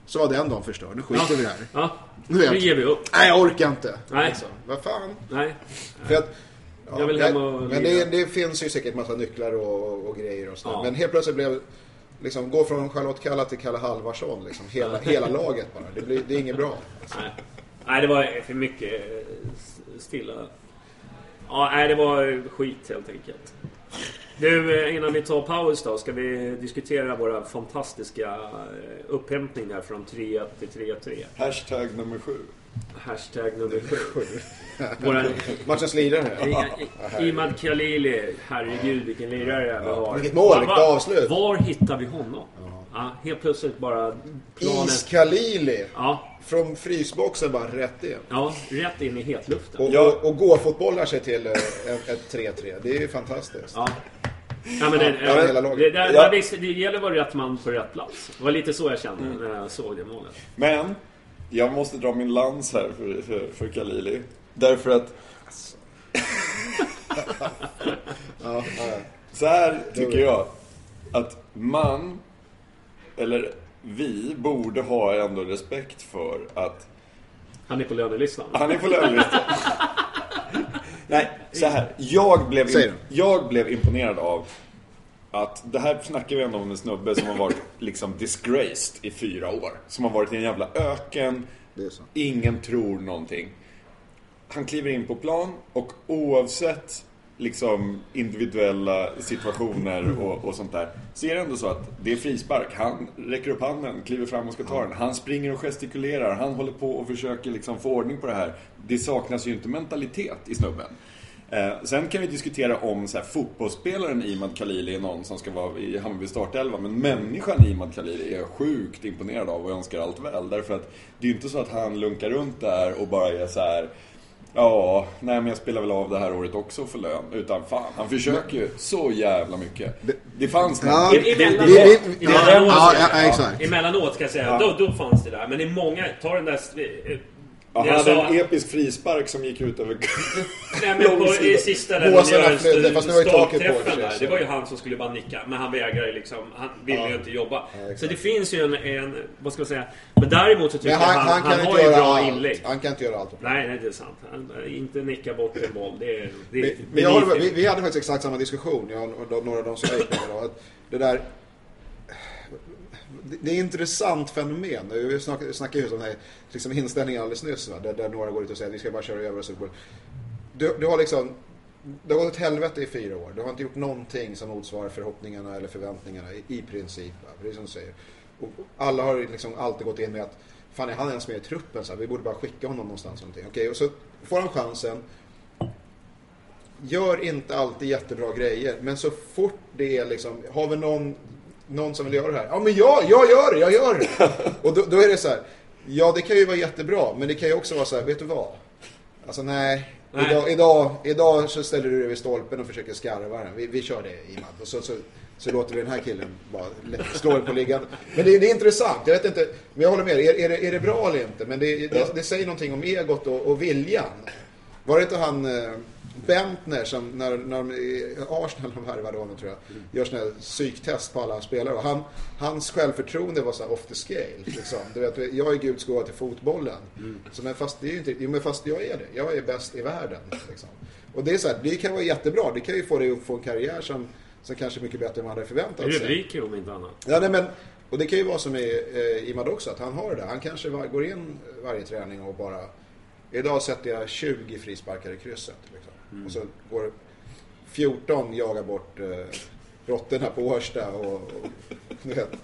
så var den dagen förstörd. Nu skiter vi i det här. Ja, Nu nu ger vi upp. Nej, jag orkar inte. Nej. Liksom. Vad fan. Nej. För att, ja, Jag vill hem och men det, det finns ju säkert massa nycklar och, och grejer och sådär. Ja. Men helt plötsligt blev liksom, gå från Charlotte Kalla till Kalle Halvarsson. Liksom, hela, hela laget bara. Det, blir, det är inget bra. Nej. nej, det var för mycket eh, stilla. Ja, nej, det var skit helt enkelt. Du, eh, innan vi tar paus då, ska vi diskutera våra fantastiska eh, upphämtningar från 3-1 till 3-3. Hashtag nummer sju. Hashtag nummer sju. Våra, Matchens lirare. Imad Khalili, herregud vilken lirare vi har. Vilket mål, vilket avslut. Var hittar vi honom? Ja, helt plötsligt bara planen... Iskalili. Ja, Från frysboxen bara rätt in. ja, rätt in i hetluften. Och, Ja. och, och gå-fotbollar sig till eh, ett ett 3-3. Det är ju fantastiskt. Ja. Ja, men det, Ja, laget. det, där, Ja. visste- det gäller att vara rätt man på rätt plats. Det var lite så jag kände Mm. när jag såg det målet. Men, jag måste dra min lans här för, för, för Khalili. Därför att... Ja, ja. Så här tycker jag. Att man, eller vi, borde ha ändå respekt för att Han är på lönelistan. han är på lönelistan. Nej, så här. Jag blev, jag blev imponerad av att det här snackar vi ändå om en snubbe som har varit liksom disgraced i fyra år. Som har varit i en jävla öken. Det är så. Ingen tror någonting. Han kliver in på plan och oavsett liksom individuella situationer och, och sånt där så är det ändå så att det är frispark. Han räcker upp handen, kliver fram och ska ta den. Han springer och gestikulerar. Han håller på och försöker liksom få ordning på det här. Det saknas ju inte mentalitet i snubben. Eh, sen kan vi diskutera om så här, fotbollsspelaren Imad Khalili är någon som ska vara i Hammarby startelva. Men människan Imad Khalili är jag sjukt imponerad av och önskar allt väl. Därför att det är ju inte så att han lunkar runt där och bara är så här. Ja, nej men jag spelar väl av det här året också för lön. Utan fan, han försöker ju så jävla mycket. Det fanns Ja, Emellanåt, vi- vi- ja, emellanåt, ja, ja, exakt. emellanåt ska jag säga, då, då fanns det där. Men i många, ta den där... eh, Ja, han hade sa- en episk frispark som gick ut över... Nej men på, i sista där flödet, fast nu var ju taket på det, där. Det var ju han som skulle bara nicka. Men han vägrade liksom. Han ville ju inte jobba. så det finns ju en, en, vad ska man säga. Men däremot så tycker jag han, han, han, han, har ju bra allt. inlägg. Han kan inte göra allt. Nej, nej det är sant. Han, inte nicka bort en boll. Det är... Det, Men, är- men jag håller vi, det- vi hade faktiskt exakt samma diskussion, jag och några av de som jag gick med idag. Det där... Det, är ett intressant fenomen. Vi snackade, snackade ju om den här liksom, inställningen alldeles nyss. Va? Där, där några går ut och säger att vi ska bara köra över oss. Du, du har liksom... Det har gått åt helvete i fyra år. Du har inte gjort någonting som motsvarar förhoppningarna eller förväntningarna i, i princip. Va? Precis som du säger. Och alla har liksom alltid gått in med att Fan är han ens med i truppen? Så här, vi borde bara skicka honom någonstans. någonting. Okej, och så får han chansen gör inte alltid jättebra grejer. Men så fort det är liksom, har vi någon, någon som vill göra det här? Ja men jag, jag gör det, jag gör det. Och då, då är det så här, ja det kan ju vara jättebra. Men det kan ju också vara så här, vet du vad? Alltså nej, Nej. Idag, idag, idag så ställer du dig vid stolpen och försöker skarva den. Vi, vi kör det Imad. Och så, så, så låter vi den här killen bara slå den på liggande. Men det, det är intressant. Jag vet inte, men jag håller med er. Är, är, det, är det bra eller inte? Men det, det, det säger någonting om egot och, och viljan. Var det inte han eh, Bentner som när, när de i Arsenal de värvade honom tror jag. Gör sådana här psyktest på alla spelare. Och han, hans självförtroende var så off the scale. Liksom. Du vet, jag är Guds gåva till fotbollen. Så, men fast det är ju inte, jo, men fast jag är det. Jag är bäst i världen. Liksom. Och det är så här, det kan vara jättebra. Det kan ju få dig att få en karriär som, som kanske är mycket bättre än man hade förväntat sig. Rubriker om inte annat. Ja, nej, men, och det kan ju vara som i eh, Imad också, att han har det där. Han kanske var, går in varje träning och bara... Idag sätter jag 20 frisparkar i krysset. Liksom. Och så går 14 jagar bort eh, råttorna på Årsta och, och du vet.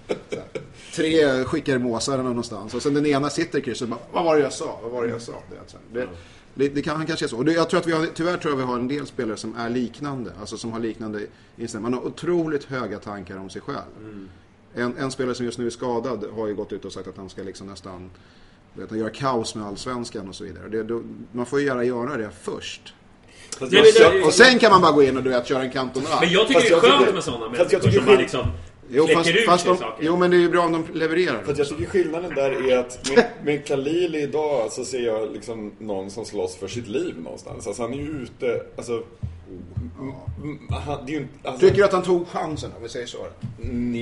Tre skickar måsarna någonstans. Och sen den ena sitter i krysset och bara, vad var det jag sa? Vad var det jag sa? Det, vet, så här. det, det, det kan han kanske är så. Och det, jag tror att vi har, tyvärr tror jag vi har en del spelare som är liknande. Alltså som har liknande inställning. Man har otroligt höga tankar om sig själv. En, en spelare som just nu är skadad har ju gått ut och sagt att han ska liksom nästan vet, göra kaos med allsvenskan och så vidare. Det, då, man får ju gärna göra det först. Fast jag- det- Och sen kan man bara gå in och du vet, köra en kantonad. Men jag tycker Fast det är jag tycker- skönt med sådana fast jag människor tycker som bara liksom Jo, kläcker fast, ut fast sig de, saker. jo, men det är ju bra om de levererar. För att jag tycker skillnaden där är att med, med Khalil idag så ser jag liksom någon som slåss för sitt liv någonstans. Alltså han är ju ute, alltså... m- m- Han, det är ju inte... Alltså, Tycker du att han tog chansen om vi säger så? Mm,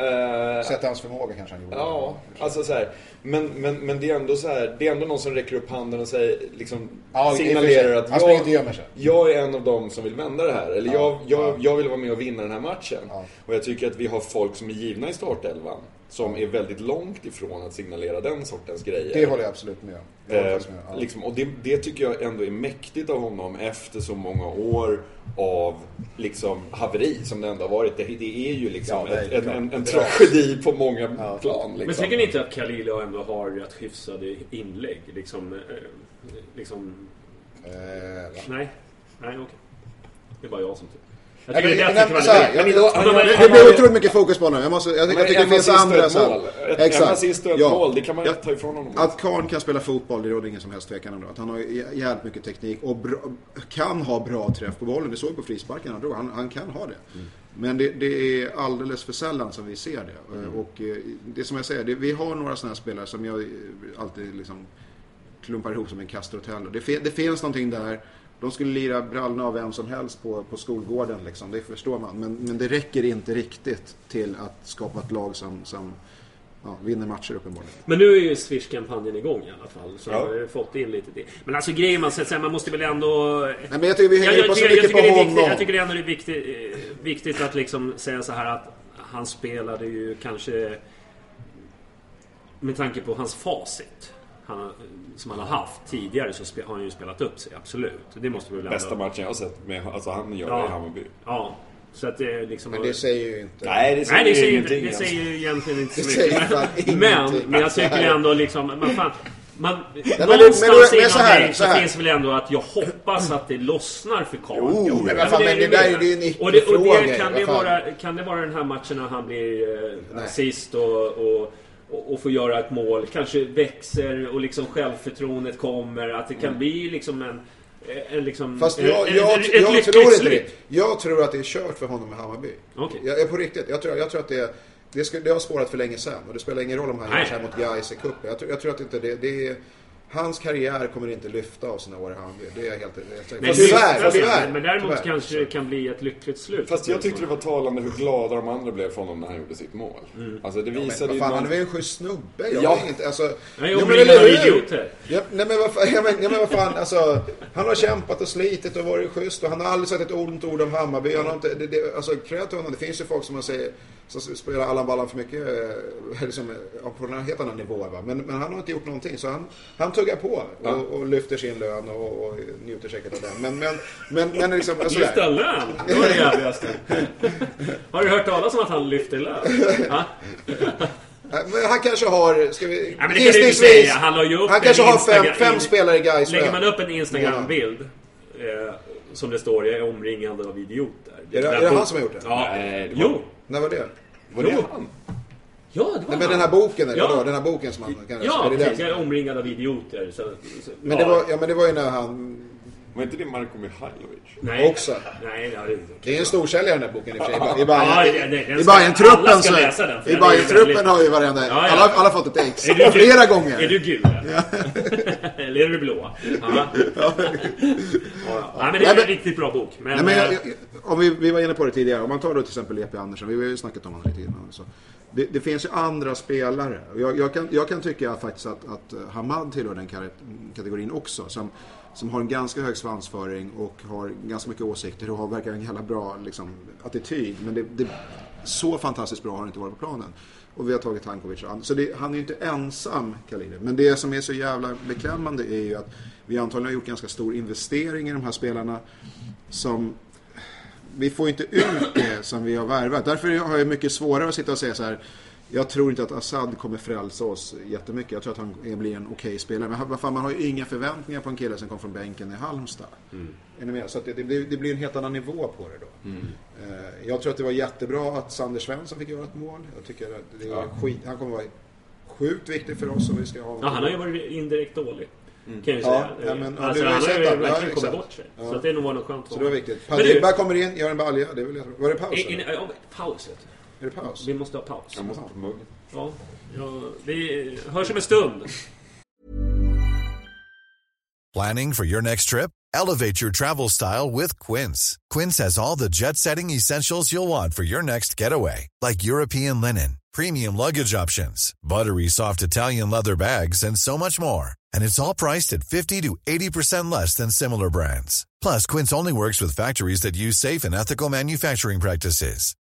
Ja. Eh, Sett hans förmåga kanske han gjorde. Ja, alltså så här. Men, men, men det är ändå så här, det är ändå någon som räcker upp handen och säger, liksom, Ja, signalerar sig. att Han jag, inte sig. jag är en av dem som vill vända det här. Eller jag, jag, ja. jag vill vara med och vinna den här matchen. Ja. Och jag tycker att vi har folk som är givna i startelvan. Som är väldigt långt ifrån att signalera den sortens grejer. Det håller jag absolut med om. Jag Eh. Ja. liksom, och det, det tycker jag ändå är mäktigt av honom efter så många år av liksom, haveri som det ändå har varit. Det, det är ju liksom Ja, är ett, en, en, en tragedi på många plan. Liksom. Men tycker ni inte att Khalil ändå har rätt hyfsade inlägg? Liksom... Eh, liksom va? nej. Nej, okej. Det är bara jag som tycker. Jag tycker det är här, kvalitet. Det, blir otroligt mycket fokus på honom. Jag, måste, jag, jag, tycker det finns andra... så mål. Ett- ett mål, det kan man inte ta ifrån honom. Att Karn kan spela fotboll, det råder ingen som helst tvekan om det. Att han har jä- jävligt mycket teknik och kan ha bra träff på bollen. Det såg vi på frisparken han drog. Han, kan ha det. Mm. Men det, det är alldeles för sällan som vi ser det. Mm. Och eh, det som jag säger, det, vi har några sådana här spelare som jag eh, alltid liksom klumpar ihop som en Castrotello. Det, det finns någonting där. De skulle lira brallorna av vem som helst på, på skolgården liksom, det förstår man. Men, men det räcker inte riktigt till att skapa ett lag som, som ja, vinner matcher uppenbarligen. Men nu är ju Swish-kampanjen igång i alla fall. Så Ja. jag har ju fått in lite det. Men alltså grejen man säger, man måste väl ändå... Nej, men jag tycker vi hänger Jag, jag, på så jag, mycket tycker på är viktigt, honom. jag tycker det ändå är viktigt, eh, viktigt att liksom säga så här att han spelade ju kanske... Med tanke på hans facit. Han, som han har haft tidigare så har han ju spelat upp sig, absolut. Det måste vi väl. Bästa matchen jag har sett med, alltså han gör det Ja. i Hammarby. Ja. Så att det liksom... Men det säger ju inte... Nej, det säger Nej, det säger, ingenting. inte, det säger ju egentligen inte Det så mycket. Men, men, men jag tycker ändå liksom... Men fan, man, men det- någonstans men men inom så här, mig så så finns väl ändå att jag hoppas att det lossnar för Karl. Jo, men vad fan, men det är där är ju en och det, och icke-fråga, det, kan, det vara, kan det vara den här matchen när han blir eh, Nej. assist och, och, och, och får göra ett mål. Kanske växer och liksom självförtroendet kommer. Att det kan bli liksom en... En, liksom, Fast en- jag, en- jag, ett jag, tror inte det. Jag tror att det är kört för honom med Hammarby. Okej. Jag är på riktigt. Jag tror, jag tror att det, är- det, ska, det har spårat för länge sedan. Och det spelar ingen roll om han gör så här mot Gais i cupen. Jag, tror- jag tror att inte det, det är... Hans karriär kommer inte lyfta av sina år i Hammarby. Det är jag helt, helt säker på. Men, Tyvärr, tyvärr, men däremot tyvärr. kanske det kan bli ett lyckligt slut. Fast jag tyckte det var talande hur glada de andra blev för honom när han gjorde sitt mål. Alltså det Men visade vad ju fan, någon- han är väl en schysst snubbe? Jag Ja. ja. inte, alltså, Nej, Ja, jag men blir hur? idioter. Ja, nej men vad fan, ja, men, ja, men vad fan alltså, han har kämpat och slitit och varit schysst och han har aldrig sagt ett ont ord om Hammarby. Han har inte, det, det, alltså till honom. Det finns ju folk som man säger, som spelar Allan Ballan för mycket, eh, liksom, på en helt annan nivå. Va? Men, men han har inte gjort någonting så han, han tuggar på Ja. och, och lyfter sin lön och, och njuter säkert av den. Men, men, men, men liksom, alltså, Lyfta lön, det var det jävligaste. Har du hört talas om att han lyfter lön? Men han kanske har, ska vi, Ja, men det kan du inte säga. Han la ju upp han kanske har fem, fem spelare i Gais Lägger man upp en Instagram-bild eh, som det står, jag är omringad av idioter. Är det- är det han som har gjort det? Ja. Nej, det var- Jo. När var det? Var det han? Ja, det var Nej, men den här boken, eller Ja. vadå? Den här boken som han kan Ja, precis. Jag är omringad av idioter. Så, så, Men, ja. det var, ja, men det var ju när han Var inte det Marko Mihailovic? Nej. också. Nej, det har det är en storsäljare den här boken i och för sig. I Ja, alla ska så... I väldigt- har ju varenda... Ja, ja. Alla, alla har fått ett ex. Är du Flera gul? gånger. Är du gul? Eller är du blå? Ja. Ja, ja. Nej, men det är Nej, en men- riktigt bra bok. Men, Nej, men jag, eh, jag, om vi, vi var inne på det tidigare. Om man tar då till exempel E.P. Andersson. Vi har ju snackat om honom lite innan. Så. Det, det finns ju andra spelare. Jag, jag, kan, jag kan tycka faktiskt att, att Hamad tillhör den kategorin också. Som, som har en ganska hög svansföring och har ganska mycket åsikter och har verkar en jävla bra liksom, attityd. Men det, det, så fantastiskt bra har han inte varit på planen. Och vi har tagit Tankovic och andra. Så det, han är ju inte ensam, Khalid. Men det som är så jävla beklämmande är ju att vi antagligen har gjort ganska stor investering i de här spelarna. Som vi får inte ut det som vi har värvat. Därför har jag mycket svårare att sitta och säga så här. Jag tror inte att Assad kommer frälsa oss jättemycket. Jag tror att han blir en okej spelare. Men vad fan, man har ju inga förväntningar på en kille som kom från bänken i Halmstad. Är ni med? Så att det, det, blir, det blir en helt annan nivå på det då. Eh, Jag tror att det var jättebra att Sander Svensson fick göra ett mål. Jag tycker att det är skit. Han kommer vara sjukt viktig för oss om vi ska ha ja, han har ju varit indirekt dålig. Kan jag ju Ja, säga. ja, men- ja, alltså, han har ju. Ja, verkligen kommit exakt. bort sig. Ja. Så att det är nog var något skönt Så det var viktigt. Padibba kommer in, gör en balja. Det är väl jättebra. Var det paus? In, in, ja, paus vet du. Är det paus? Vi måste ha paus. Jag måste på muggen. Ja, ja, vi hörs om en stund. Planning for your next trip? Elevate your travel style with Quince. Quince has all the jet setting essentials you'll want for your next getaway, like European linen, premium luggage options, buttery soft Italian leather bags, and so much more. And it's all priced at 50 to 80% less than similar brands. Plus, Quince only works with factories that use safe and ethical manufacturing practices.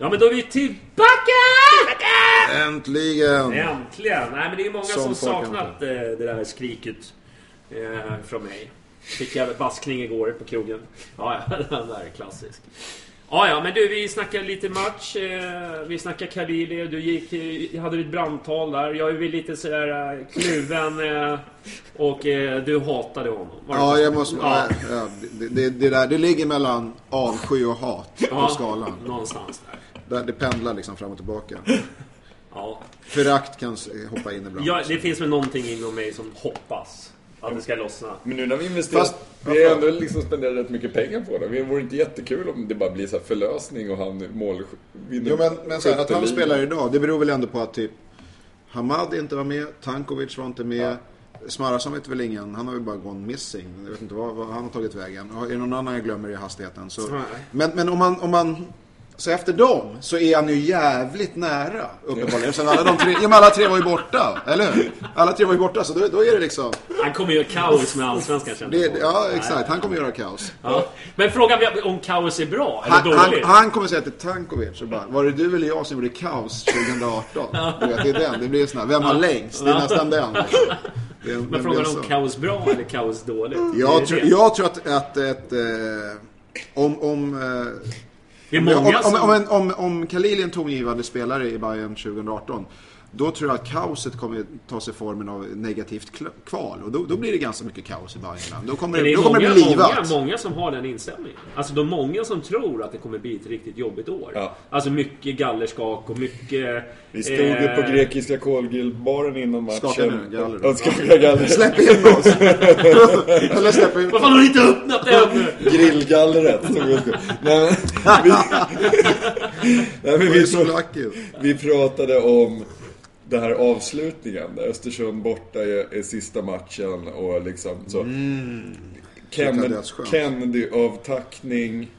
Ja, men då är vi tillbaka! Äntligen! Äntligen! Nej, men det är många som, Som saknat eh, det där skriket eh, från mig. Fick jag baskning igår på krogen. Ja, ja, den där är klassisk. Ja, ja, men du, vi snackar lite match. Eh, vi snackar Kalili. Du gick, eh, hade ditt brandtal där. Jag är väl lite sådär kluven. Eh, och eh, du hatade honom. Det Ja, jag måste... Ja. Ja, det, det, det, där, det ligger mellan avsky och hat på Ja, skalan. Någonstans där. Det pendlar liksom fram och tillbaka. Ja. Förakt kan hoppa in ibland. ja, det finns väl någonting inom mig som hoppas att det ska lossna. Men nu när vi investerar... Fast- vi har ändå liksom spenderat rätt mycket pengar på det. Det vore inte jättekul om det bara blir så här förlösning och han mål... vinner Jo men, men så här, att han spelar idag, det beror väl ändå på att typ Hamad inte var med, Tankovic var inte med. Smarason vet väl ingen, han har väl bara gone missing. Jag vet inte vad, vad han har tagit vägen. Och Är det någon annan jag glömmer i hastigheten så... Men, men om man, om man... Så efter dem så är han ju jävligt nära uppenbarligen. Sen alla de tre, ja, men alla tre var ju borta, eller hur? Alla tre var ju borta så då, då är det liksom... Han kommer göra kaos med Allsvenskan känns Det, ja exakt, han kommer göra kaos. Ja. Men frågan är om kaos är bra eller Han, han, dåligt. han kommer säga till Tankovic och bara, var det du eller jag som gjorde kaos 2018? Du vet, det är den. Det blir sån här, vem har längst? Det är nästan den. Det Men frågan är om kaos bra eller kaos dåligt. Jag, tror, jag tror att, att ett... Eh, om, om, eh, det är om, många om, som... om, en- om, om Khalil är en tongivande spelare i Bayern 2018 då tror jag att kaoset kommer ta sig formen av negativt kval. Och då, då blir det ganska mycket kaos i Bayern. Då kommer, det det, är då kommer det många, bli många, livat. många som har den inställningen. Alltså de många som tror att det kommer bli ett riktigt jobbigt år. Ja. Alltså mycket gallerskak och mycket... Vi stod ju på eh, grekiska kolgrillbaren innan matchen. Skaka nu, galler. Skaka galler. Släpp in oss! Eller släpp Vad fan har du inte öppnat ännu? Grillgallret. Nej, men, vi, nej, men Det vi, vi pratade om den här avslutningen. Där Östersund borta är, är sista matchen och liksom så. Kennedy, dödsskönt. Kennedy-avtackning.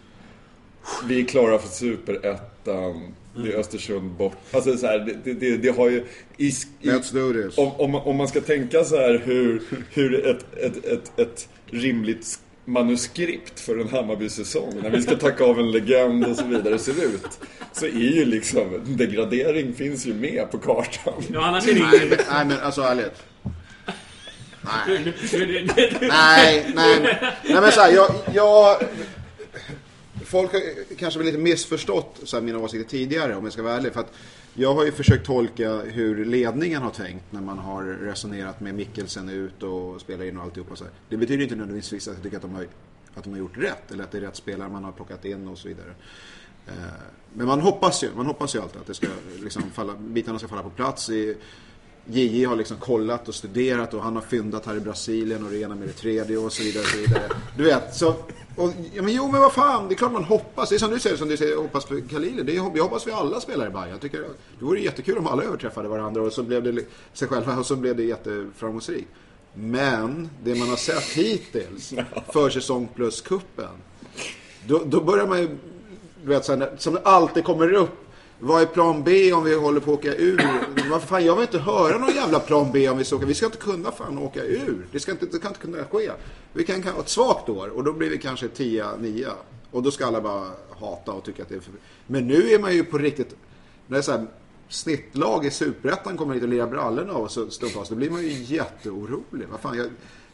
Vi är klara för superettan. Det är Östersund bort. Alltså så här, det, det, det, det har ju... I, i, Let's do this. om, om, om man ska tänka så här hur, hur ett, ett, ett, ett rimligt manuskript för en Hammarby-säsong, när vi ska tacka av en legend och så vidare, ser ut. Så är ju liksom, degradering finns ju med på kartan. Ja, annars är det Nej, men, nej men alltså ärligt. Nej. Nej, nej. Nej men såhär, jag, jag... Folk har kanske lite missförstått så här, mina åsikter tidigare om jag ska vara ärlig. För att jag har ju försökt tolka hur ledningen har tänkt när man har resonerat med Mikkelsen ut och spelar in och alltihopa. Så här. Det betyder inte nödvändigtvis att jag tycker att de, har, att de har gjort rätt. Eller att det är rätt spelare man har plockat in och så vidare. Eh, men man hoppas ju, man hoppas ju alltid att det ska, liksom, falla, bitarna ska falla på plats. I, JJ har liksom kollat och studerat och han har fyndat här i Brasilien och det ena med det tredje och så vidare. Och så vidare. Du vet, så, och, ja, men jo, men vad fan, det är klart man hoppas. Det är som du säger, som du säger, hoppas på Khalili. Det är, jag hoppas vi alla spelar i Bayern. Jag tycker det vore jättekul om alla överträffade varandra och så blev det sig själva och så blev det jätteframgångsrikt. Men det man har sett hittills, försäsong plus kuppen då, då börjar man ju, du vet, så här, som det alltid kommer upp. Vad är plan B om vi håller på att åka ur? Vad fan, jag vill inte höra någon jävla plan B om vi ska åka. Vi ska inte kunna fan åka ur. Det, ska inte, det kan inte kunna ske. Vi kan ha ett svagt år och då blir vi kanske 10-9. Och då ska alla bara hata och tycka att det är för... Men nu är man ju på riktigt, när det är så här, snittlag i Superettan kommer hit och lirar brallorna av oss och stundtals, då blir man ju jätteorolig. Vad fan, jag,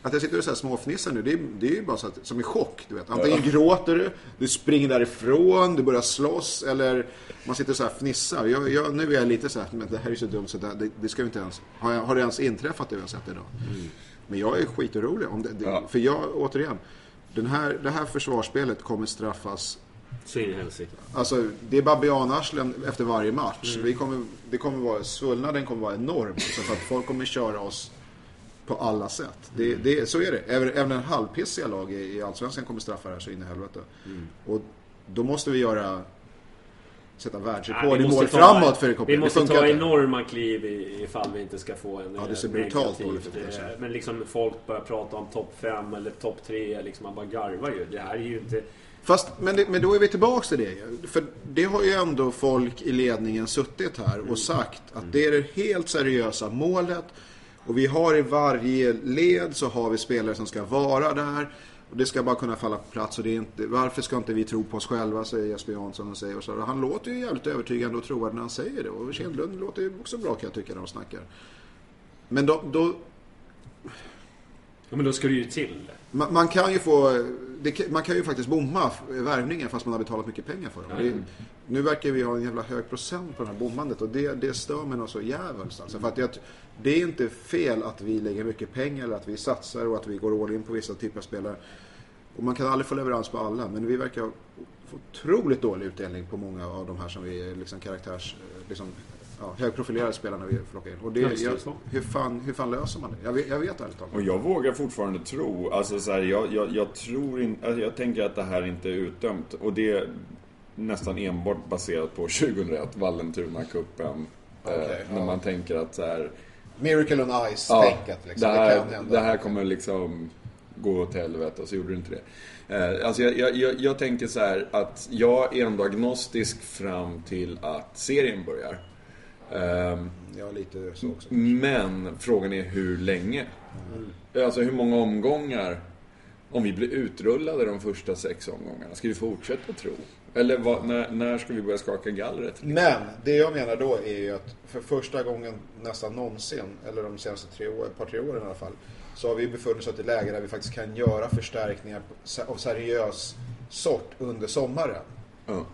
att jag sitter och så här småfnissar nu, det är, det är ju bara så att, som i chock. Du vet. Antingen gråter du, du springer därifrån, du börjar slåss eller man sitter så här och fnissar. Jag, jag, nu är jag lite så här, men det här är så dumt så det, det, ska ju inte ens... Har, jag, har det ens inträffat det vi har sett idag? Men jag är skitorolig. Om det, det, Ja. För jag, återigen, den här, det här försvarsspelet kommer straffas Så in i helsike. Alltså, det är babianarslen efter varje match. Vi kommer, det kommer vara, svullnaden kommer vara enorm. Så att folk kommer köra oss på alla sätt. Det, det, så är det. Även, även en halvpissiga lag i, i Allsvenskan kommer straffa det här så in i helvete. Och då måste vi göra sätta världsrekord i mål ta- framåt för kommer. Vi måste ta enorma kliv ifall vi inte ska få en Ja, det ser eh, brutalt dåligt ut, eh, Men liksom folk börjar prata om topp 5 eller topp 3. Liksom man bara garvar ju. Det här är ju inte... Fast, men, det, men då är vi tillbaks till det. För det har ju ändå folk i ledningen suttit här och sagt att det är det helt seriösa målet. Och vi har i varje led så har vi spelare som ska vara där. Och det ska bara kunna falla på plats. Och det är inte, varför ska inte vi tro på oss själva, säger Jesper Jansson. Och säger och så. Han låter ju jävligt övertygande och trovärdig när han säger det. Och Kindlund låter ju också bra kan jag tycka när de snackar. Men då, då, Ja, men då ska det ju till. man, man kan ju få, det, man kan ju faktiskt bomma värvningen fast man har betalat mycket pengar för dem. Det, nu verkar vi ha en jävla hög procent på det här bommandet och det, det stör mig något så jävligt. Alltså. För att jag, det är inte fel att vi lägger mycket pengar eller att vi satsar och att vi går all in på vissa typer av spelare. Och man kan aldrig få leverans på alla men vi verkar få otroligt dålig utdelning på många av de här som vi liksom karaktärs... Liksom, ja, högprofilerade spelarna vi plockar in. Och det, Ja, det jag, så. hur, fan, hur fan löser man det? Jag vet, jag vet ärligt talat. Och jag vågar fortfarande tro, alltså så här, jag, jag, jag tror inte, alltså jag tänker att det här inte är utdömt. Och det är nästan enbart baserat på 2001, Vallentuna-cupen. Okej, eh, när ja. man tänker att så här, Miracle on ja, Ice-tänket. liksom. det, Det, här, hända. det här kommer liksom gå åt helvete och så gjorde det inte det. Eh, alltså jag, jag, jag, jag tänker så här att jag är ändå agnostisk fram till att serien börjar. Ehm, Ja, lite så också. men frågan är hur länge? Alltså hur många omgångar? Om vi blir utrullade de första sex omgångarna, ska vi fortsätta tro? Eller vad, när, när ska vi börja skaka gallret? Men det jag menar då är ju att för första gången nästan någonsin, eller de senaste tre år, par tre åren i alla fall, så har vi befunnit oss i ett läge där vi faktiskt kan göra förstärkningar av seriös sort under sommaren. Ja.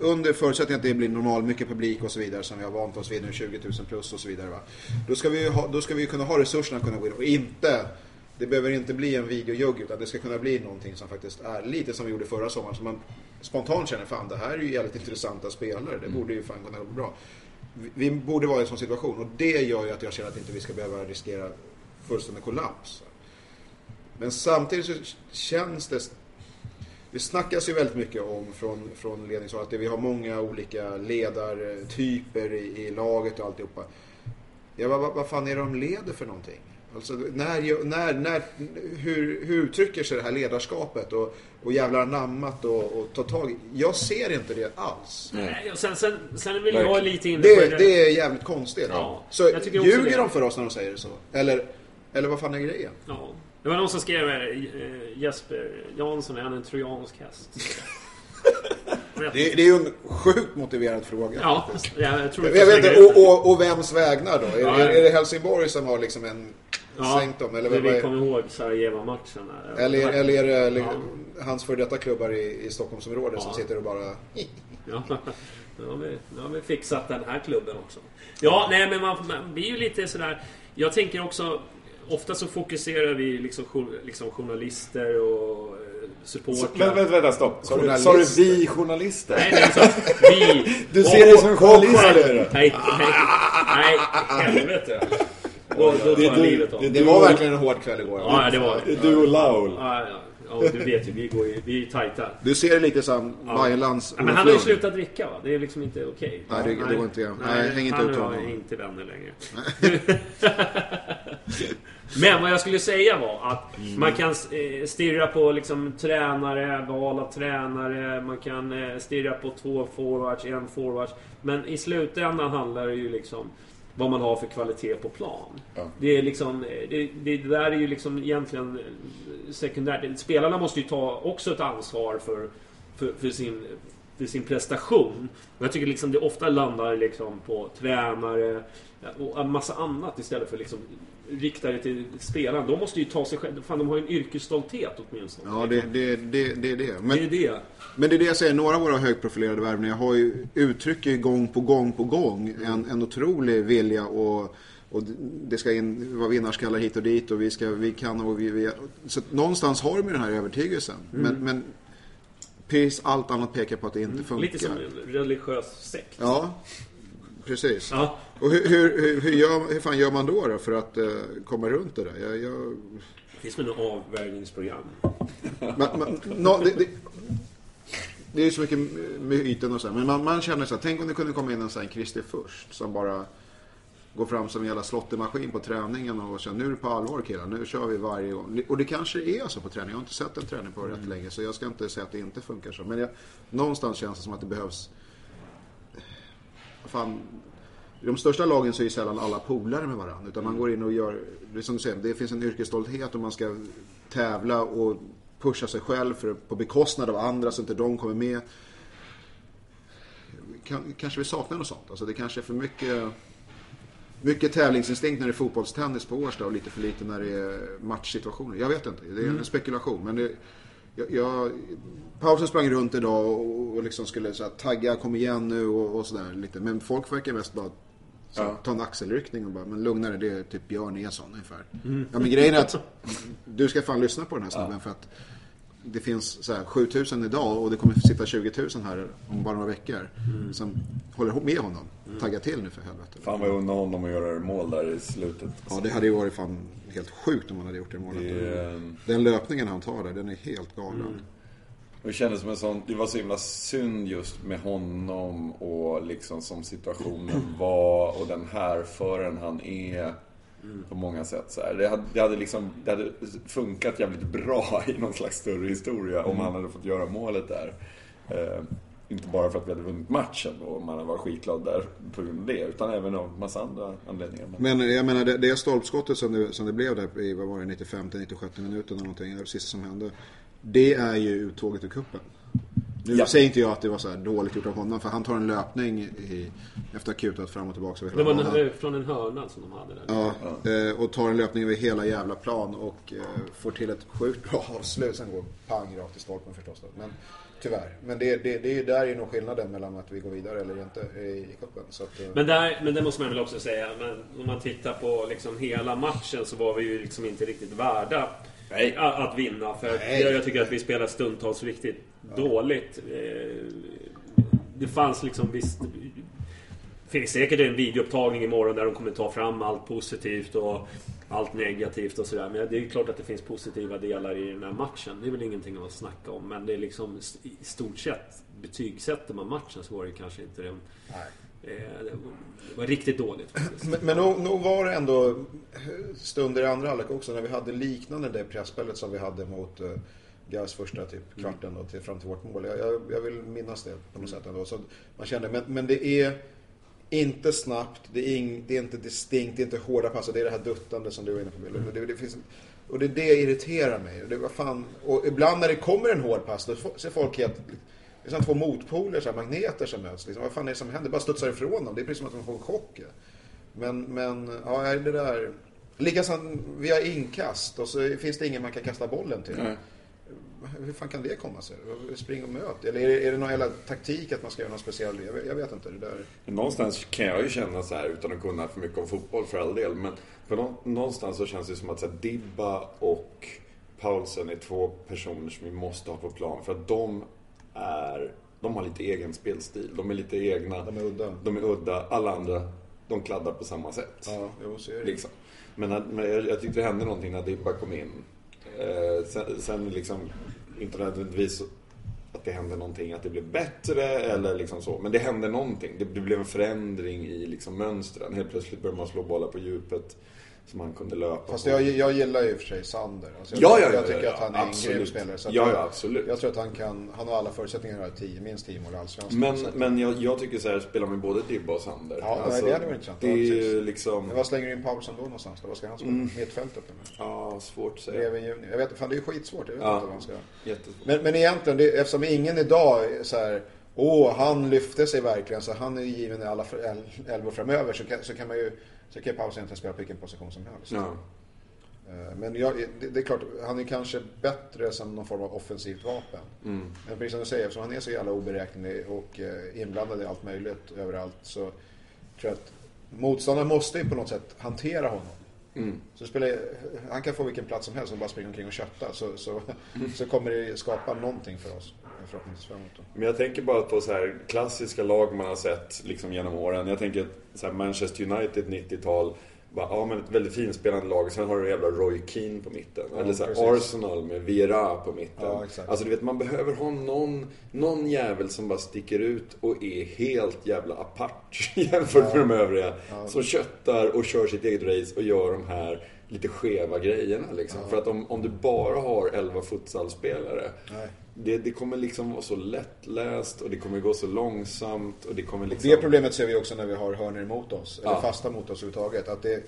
Under förutsättning att det blir normal, mycket publik och så vidare som vi har vant oss vid nu, 20 000 plus och så vidare. Va? Då, ska vi ju ha, då ska vi kunna ha resurserna att kunna gå in och inte det behöver inte bli en videojugg utan det ska kunna bli någonting som faktiskt är lite som vi gjorde förra sommaren. Som man spontant känner fan det här är ju jävligt intressanta spelare. Det borde ju fan kunna gå bra. Vi, vi borde vara i en sån situation och det gör ju att jag känner att inte vi ska behöva riskera fullständig kollaps. Men samtidigt så känns det det snackas ju väldigt mycket om från, från ledningshåll att det, vi har många olika ledartyper i, i laget och alltihopa. Ja, vad, vad, fan är det de leder för någonting? Alltså, när, när, när, hur, hur uttrycker sig det här ledarskapet och, och jävlar anammat och, och ta tag i? Jag ser inte det alls. Nej, och sen, sen, sen vill jag Verkligen. lite inne Det, på det är jävligt konstigt. Ja, så ljuger det. de för oss när de säger det så? Eller, eller vad fan är grejen? Ja. Det var någon som skrev eh, Jesper Jansson, är han en trojansk häst? Det, det är ju en sjukt motiverad fråga. Ja, ja, jag tror Jag vet inte, och, och, och vems vägnar då? Är, Ja, är, är det Helsingborg som har liksom en Ja, sänkt dem? Eller, det vi kommer ihåg Sarajevo-matchen. där. eller, var- eller är det eller, Ja. hans för detta klubbar i, i Stockholmsområdet som Ja. sitter och bara... Ja, nu har, vi, nu har vi fixat den här klubben också. Ja, nej men man, man blir ju lite sådär... Jag tänker också... Ofta så fokuserar vi liksom, liksom journalister och eh, supportrar. Vänta, vänta, vänta, stopp. Sa du, sa du Journalister. vi journalister? Nej, är så. Vi... Du ser dig som journalist nu? Nej, nej, nej, helvete. Då, då tar jag livet av det- Det var verkligen en hård kväll igår. Ja, det var Du och Laul. Ja, ja. Ja, du vet ju, vi, går ju, vi är tajta. Du ser det lite som Bajenlands Ja, men han har ju slutat dricka va? Det är liksom inte okej. Nej, det- det går inte igen. Nej, häng inte han ut honom. jag är inte vänner längre. Men vad jag skulle säga var att Mm. man kan eh, stirra på liksom tränare, val av tränare, man kan eh, stirra på två forwards, en forwards. Men i slutändan handlar det ju liksom vad man har för kvalitet på plan. Ja. Det är liksom, eh, det, det där är ju liksom egentligen sekundärt. Spelarna måste ju ta också ett ansvar för, för, för sin för sin prestation. Och jag tycker liksom det ofta landar liksom på tränare och en massa annat istället för liksom rikta det till spelarna. De måste ju ta sig själva. Fan, de har ju en yrkesstolthet åtminstone. Ja, det, det, det, det är det. Men, det är det. men det är det jag säger, några av våra högprofilerade värvningar har ju, uttrycker ju gång på gång på gång en, en otrolig vilja och och det ska in, vara vinnarskallar hit och dit och vi, ska, vi kan och vi, vi Så någonstans har de ju den här övertygelsen. Men, men precis allt annat pekar på att det inte funkar. Lite som en religiös sekt. Ja, precis. Ja. Och hur, hur, hur, gör, hur fan gör man då, då för att eh, komma runt det där? Jag, jag, Det finns väl något avvärjningsprogram. man, man, no, det, det, det är ju så mycket myten och så här, men man, man känner så här, tänk om det kunde komma in en sån här Christer först som bara går fram som en jävla slottemaskin på träningen och känner nu är det på allvar killar, nu kör vi varje gång. Och det kanske är så på träning, jag har inte sett en träning på rätt länge så jag ska inte säga att det inte funkar så. Men jag, någonstans känns det som att det behövs fan, i de största lagen så är ju sällan alla polare med varandra. Utan man går in och gör, det som du säger, det finns en yrkesstolthet och man ska tävla och pusha sig själv för, på bekostnad av andra så inte de kommer med. Kan, kanske vi saknar något sånt. Alltså det kanske är för mycket, mycket tävlingsinstinkt när det är fotbollstennis på Årsta och lite för lite när det är matchsituationer. Jag vet inte, det är en spekulation. Men det, jag, jag, Pausen sprang runt idag och, och liksom skulle så här, tagga, kom igen nu och, och sådär lite. Men folk verkar mest bara så, Ja. ta en axelryckning och bara, men lugna dig, det är typ Björn Eson ungefär. Ja men grejen är att du ska fan lyssna på den här snubben för att det finns så här 7000 idag och det kommer sitta 20 000 här om bara några veckor. Som håller med honom. Tagga till nu för helvete. Fan vad jag undrar honom att göra mål där i slutet. Ja det hade ju varit fan helt sjukt om han hade gjort det målet. Det, eh, Den löpningen han tar där, den är helt galen. Det kändes som en sån, det var så himla synd just med honom och liksom som situationen var och den här föraren han är på många sätt. Så här. Det, hade, det, hade liksom, det hade funkat jävligt bra i någon slags större historia om han hade fått göra målet där. Inte bara för att vi hade vunnit matchen och man varit skitglad där på grund av det, utan även av massa andra anledningar. Men, jag menar det, det stolpskottet som det, som det blev där i, vad var det, 95 96 minuten eller någonting, det var det sista som hände. Det är ju uttåget ur kuppen. Nu Ja. säger inte jag att det var så här dåligt gjort av honom, för han tar en löpning i, efter att ha kutat fram och tillbaka över Det hela var banan. en, från en hörna som de hade där. Ja, eh, och tar en löpning över hela jävla plan och eh, får till ett sjukt bra avslut. Sen går pang rakt i stolpen förstås. Då. Men tyvärr. Men det, det, det är ju där är nog skillnaden mellan att vi går vidare eller inte i, cupen. Så att, eh, Men, där, men det måste man väl också säga. Men om man tittar på liksom hela matchen så var vi ju liksom inte riktigt värda Nej. att vinna. För Nej. jag, jag tycker att vi spelar stundtals riktigt dåligt. Eh, Det fanns liksom visst... Det finns säkert en videoupptagning imorgon där de kommer ta fram allt positivt och allt negativt och sådär. Men det är ju klart att det finns positiva delar i den här matchen. Det är väl ingenting att snacka om. Men det är liksom i stort sett betygsätter man matchen så var det kanske inte den... Eh, Det var riktigt dåligt faktiskt. Men, men nog, nog var det ändå stunder i andra halvlek också när vi hade liknande det pressspelet som vi hade mot uh, Gais första typ kvarten då, till, fram till vårt mål. Jag, jag, jag vill minnas det på något sätt ändå. Så man kände, men, men det är inte snabbt, det är, ing, det är inte distinkt, det är inte hårda pass. Det är det här duttande som du var inne på Bill. Det, det finns, och det är det irriterar mig. Det var fan, och ibland när det kommer en hård pass då ser folk helt det är som två motpoler, så här, magneter som möts. Liksom. Vad fan är det som händer? Det bara studsar ifrån dem. Det är precis som att de får en chock. Men, men ja, är det där... Likaså via inkast och så finns det ingen man kan kasta bollen till. Nej. Hur fan kan det komma sig? Spring och möt. Eller är det, är det någon jävla taktik att man ska göra något speciellt? Jag, vet- jag vet inte. Det där... Någonstans kan jag ju känna så här, utan att kunna för mycket om fotboll för all del, men nå- någonstans så känns det som att så här, Dibba och Paulsen är två personer som vi måste ha på plan. För att de är, de har lite egen spelstil. De är lite egna. De är udda. De är udda. Alla andra, de kladdar på samma sätt. Ja, jo, så är det. Liksom. Men, men jag, jag tyckte det hände någonting när Dibba kom in. Eh, sen, sen liksom, inte nödvändigtvis att det hände någonting, att det blev bättre eller liksom så. Men det hände någonting. Det, det blev en förändring i liksom mönstren. Helt plötsligt började man slå bollar på djupet som han kunde löpa Fast på. jag, jag gillar ju i och för sig Sander. Alltså jag, Ja, ja, ja, jag tycker ja, att han är en absolut. grym spelare. Så Ja, jag, ja, absolut. Jag tror att han kan, han har alla förutsättningar att göra tio, minst tio mål i Allsvenskan. Men, men jag, jag tycker så här, spelar med både Dibba och Sander. Ja, nej, det hade varit intressant. Det är ju liksom... Men vad slänger du in Paulsen då någonstans då? Vad ska han spela? Mm. Mittfält uppe med? Ja, svårt att säga. Bredvid Juni. Jag vet fan det är ju skitsvårt. Jag vet Ja. inte vad han ska göra. Jättesvårt. Men, men egentligen, det, eftersom ingen idag så här, åh, han lyfte sig verkligen så han är given i alla elvor framöver så kan, så kan man ju, så kan Paulsen egentligen spela på vilken position som helst. Ja. Eh, Men jag, det, det är klart, han är kanske bättre som någon form av offensivt vapen. Mm. Men precis som du säger, eftersom han är så jävla oberäknelig och eh, inblandad i allt möjligt överallt så tror jag att motståndaren måste ju på något sätt hantera honom. Mm. Så spelar, han kan få vilken plats som helst och bara springa omkring och kötta så, så, Mm. så kommer det skapa någonting för oss. Förhoppningsvis framåt då. Men jag tänker bara på så här klassiska lag man har sett liksom genom åren. Jag tänker så här Manchester United 90-tal. Bara, ja men ett väldigt finspelande lag. Sen har du jävla Roy Keane på mitten. Ja, Eller så här. Arsenal med Vieira på mitten. Ja. Alltså du vet man behöver ha någon, någon jävel som bara sticker ut och är helt jävla apart jämfört med de övriga. Som köttar och kör sitt eget race och gör de här lite skeva grejerna liksom. För att om, om du bara har 11 futsalspelare Nej. Det, det kommer liksom vara så lättläst och det kommer gå så långsamt och det kommer liksom... Det problemet ser vi också när vi har hörnor emot oss. Eller Ja. fasta mot oss överhuvudtaget. Att det,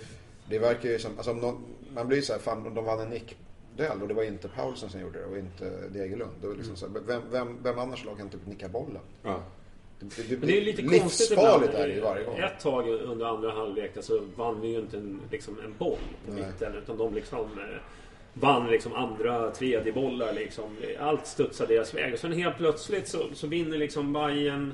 det verkar ju som, alltså om någon, man blir så här, fan de vann en nickduell och det var inte Paulsen som gjorde det och inte Degerlund. Det var liksom så här, vem, vem, vem annars lag kan typ nicka bollen? Ja. Det, det, det är lite konstigt ibland. är det ju varje gång. Ett tag under andra halvlek så vann vi ju inte en, liksom en boll på Nej. mitten. Utan de liksom eh, vann liksom andra, tredje bollar liksom. Allt studsade deras väg. Och sen helt plötsligt så, så vinner liksom Bayern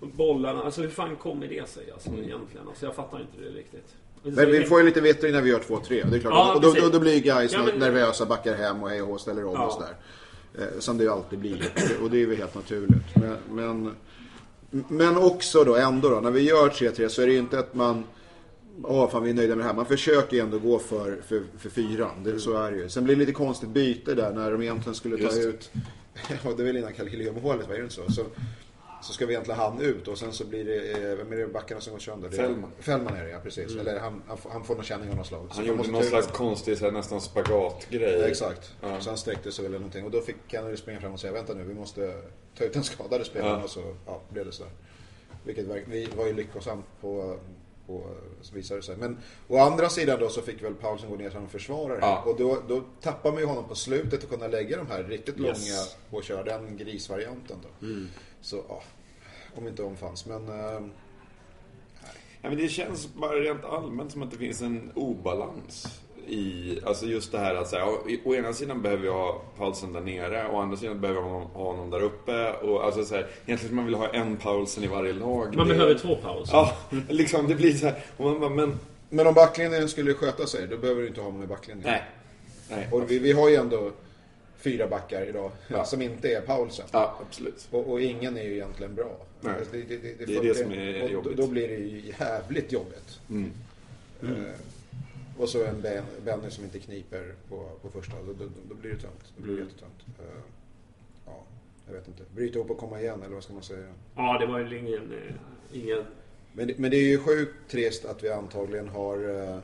bollarna. Alltså hur fan kommer det sig alltså, egentligen? Alltså, jag fattar inte det riktigt. Men vi får ju lite vittring när vi gör 2-3. Det är klart. Ja, och då, då, då blir guys Ja, men- nervösa, backar hem och hej och ställer om Ja. och sådär. Eh, som det ju alltid blir. Och det är ju helt naturligt. Men, men, men också då, ändå då, när vi gör 3-3 så är det ju inte att man Åh, fan vi är nöjda med det här. Man försöker ju ändå gå för, för, för fyran. Det, så är det ju. Sen blir det lite konstigt byte där när de egentligen skulle ta Just ut... Ja, det är väl innan Kalkylio-målet, var det inte så? så? Så ska vi egentligen han ut och sen så blir det, eh, vem är det backarna som går sönder? Fällman. Fällman är det ja, precis. Eller han, han, får- han får någon känning av något slag. Han gjorde någon slags konstig, så här, nästan spagatgrej. Ja, exakt. Ja. Så han sträckte sig eller någonting. Och då fick Kennedy springa fram och säga vänta nu, vi måste ta ut den skadade spelaren. Ja. Och så ja, blev det sådär. Vilket vi var ju lyckosamt på, på så visade det sig. Men å andra sidan då så fick väl Paulsen gå ner som försvarare. Ja. Och då, då tappar man ju honom på slutet att kunna lägga de här riktigt långa Yes. och köra den grisvarianten då. Så ja, om inte omfanns. Men eh, Ja, men det känns bara rent allmänt som att det finns en obalans i, alltså just det här att säga, å ena sidan behöver jag ha Paulsen där nere, å andra sidan behöver jag ha honom där uppe. Och alltså så här, egentligen man vill ha en Paulsen i varje lag. Man Det- behöver två pauser. Ja, liksom det blir så här. Och man bara, men men om backlinjen skulle sköta sig, då behöver du inte ha honom i backlinjen. nej. Nej, Och vi, vi har ju ändå fyra backar idag Ja. som inte är Paulsen. Ja, absolut. Och, och ingen är ju egentligen bra. Nej. Det, det, det, Det är det som är och jobbigt. Då, då blir det ju jävligt jobbigt. Mm. Eh, och så en Ben- Benny som inte kniper på, på första. Då, då, då blir det tömt. Då blir det Mm. jättetömt. Eh, ja, jag vet inte. Bryta ihop och komma igen, eller vad ska man säga? Ja, det var ju ingen... eh, ingen Men, det- men det är ju sjukt trist att vi antagligen har... eh,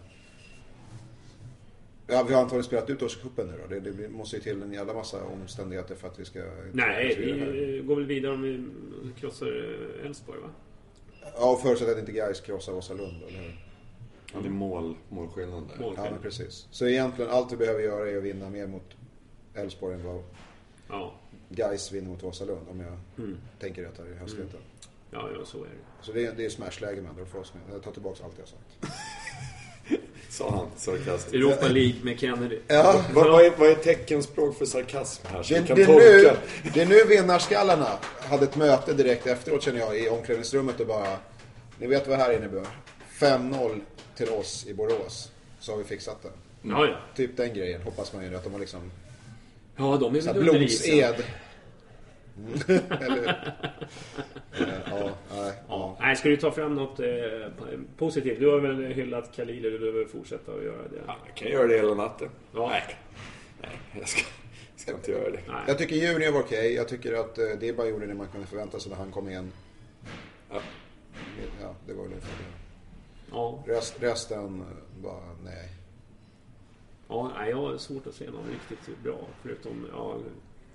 Ja, vi har antagligen spelat ut årscupen nu då. Det, det måste ju till en jävla massa omständigheter för att vi ska... nej, vi... går väl vidare om vi krossar Elfsborg, va? Ja, förutsatt att inte Gais krossar Vasalund, eller hur? Ja, det är mål, målskillnad där. Ja, Målskillnad. men precis. Så egentligen allt vi behöver göra är att vinna mer mot Elfsborg än vad Ja. Gais vinner mot Vasalund, om jag Mm. tänker rätt här i hastigheten. Ja, ja, så är det. Så det är, det är smashläge med andra för oss med. Jag tar tillbaka allt jag sagt. Sa han sarkastiskt. Europa League med Kennedy. Ja, Vad, vad, är, vad är teckenspråk för sarkasm här? Så det, kan det, är tolka. nu, det är nu vinnarskallarna hade ett möte direkt efteråt känner jag i omklädningsrummet och bara Ni vet vad här innebär? 5-0 till oss i Borås. Så har vi fixat det. Ja, ja. Typ den grejen hoppas man ju att de har liksom Ja, de är väl blodsed. Eller Eh, Ja, nej, Ja. Nej, ska du ta fram något eh, positivt? Du har väl hyllat Khalil, eller du behöver fortsätta att göra det? Ja, jag kan göra det hela natten. Ja. Nej. Nej, jag ska, jag ska inte göra det. Nej. Jag tycker Junior var okej. Jag tycker att eh, det bara gjorde det man kunde förvänta sig när han kom in. Ja. Ja, det var väl det. Ja, Rest, resten eh, bara nej. ja nej, jag har svårt att se någon riktigt bra. Förutom, ja,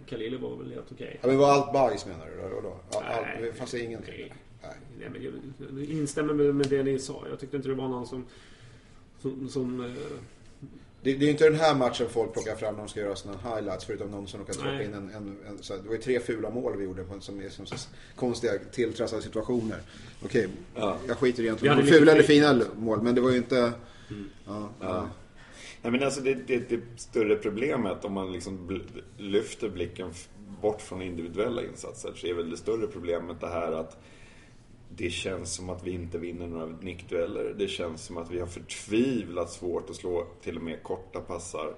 Khalili var väl helt okej. Ja, men var allt bajs menar du? Då, då? Ja, allt, Nej. det fanns ingenting? Nej. Nej. Nej, men jag, jag instämmer med, med det ni sa. Jag tyckte inte det var någon som... som, som eh, Det, det är inte den här matchen folk plockar fram när de ska göra sina highlights förutom någon som råkar stoppa in en, en, en så här, Det var ju tre fula mål vi gjorde på, som är som så konstiga tilltrassade situationer. Okej, jag skiter i Vi hade egentligen mycket fula eller fina mål men det var ju inte... Ja, Ja. Nej, men alltså det, det, det större problemet om man liksom lyfter blicken bort från individuella insatser så är väl det större problemet det här att det känns som att vi inte vinner några nickdueller. Det känns som att vi har förtvivlat svårt att slå till och med korta passar.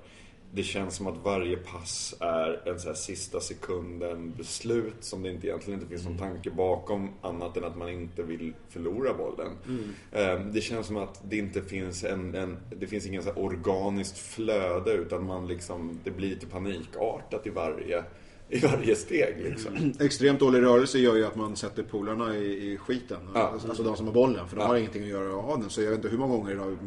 Det känns som att varje pass är en så här sista sekunden beslut som det inte egentligen inte finns någon tanke bakom annat än att man inte vill förlora bollen. Eh, Det känns som att det inte finns en, en det finns ingen så organiskt flöde utan man liksom, det blir lite panikartat i varje, i varje steg liksom. Extremt dålig rörelse gör ju att man sätter polarna i, i skiten. Ja. Alltså de som har bollen. För de Ja. har ingenting att göra av den. Så jag vet inte hur många gånger idag.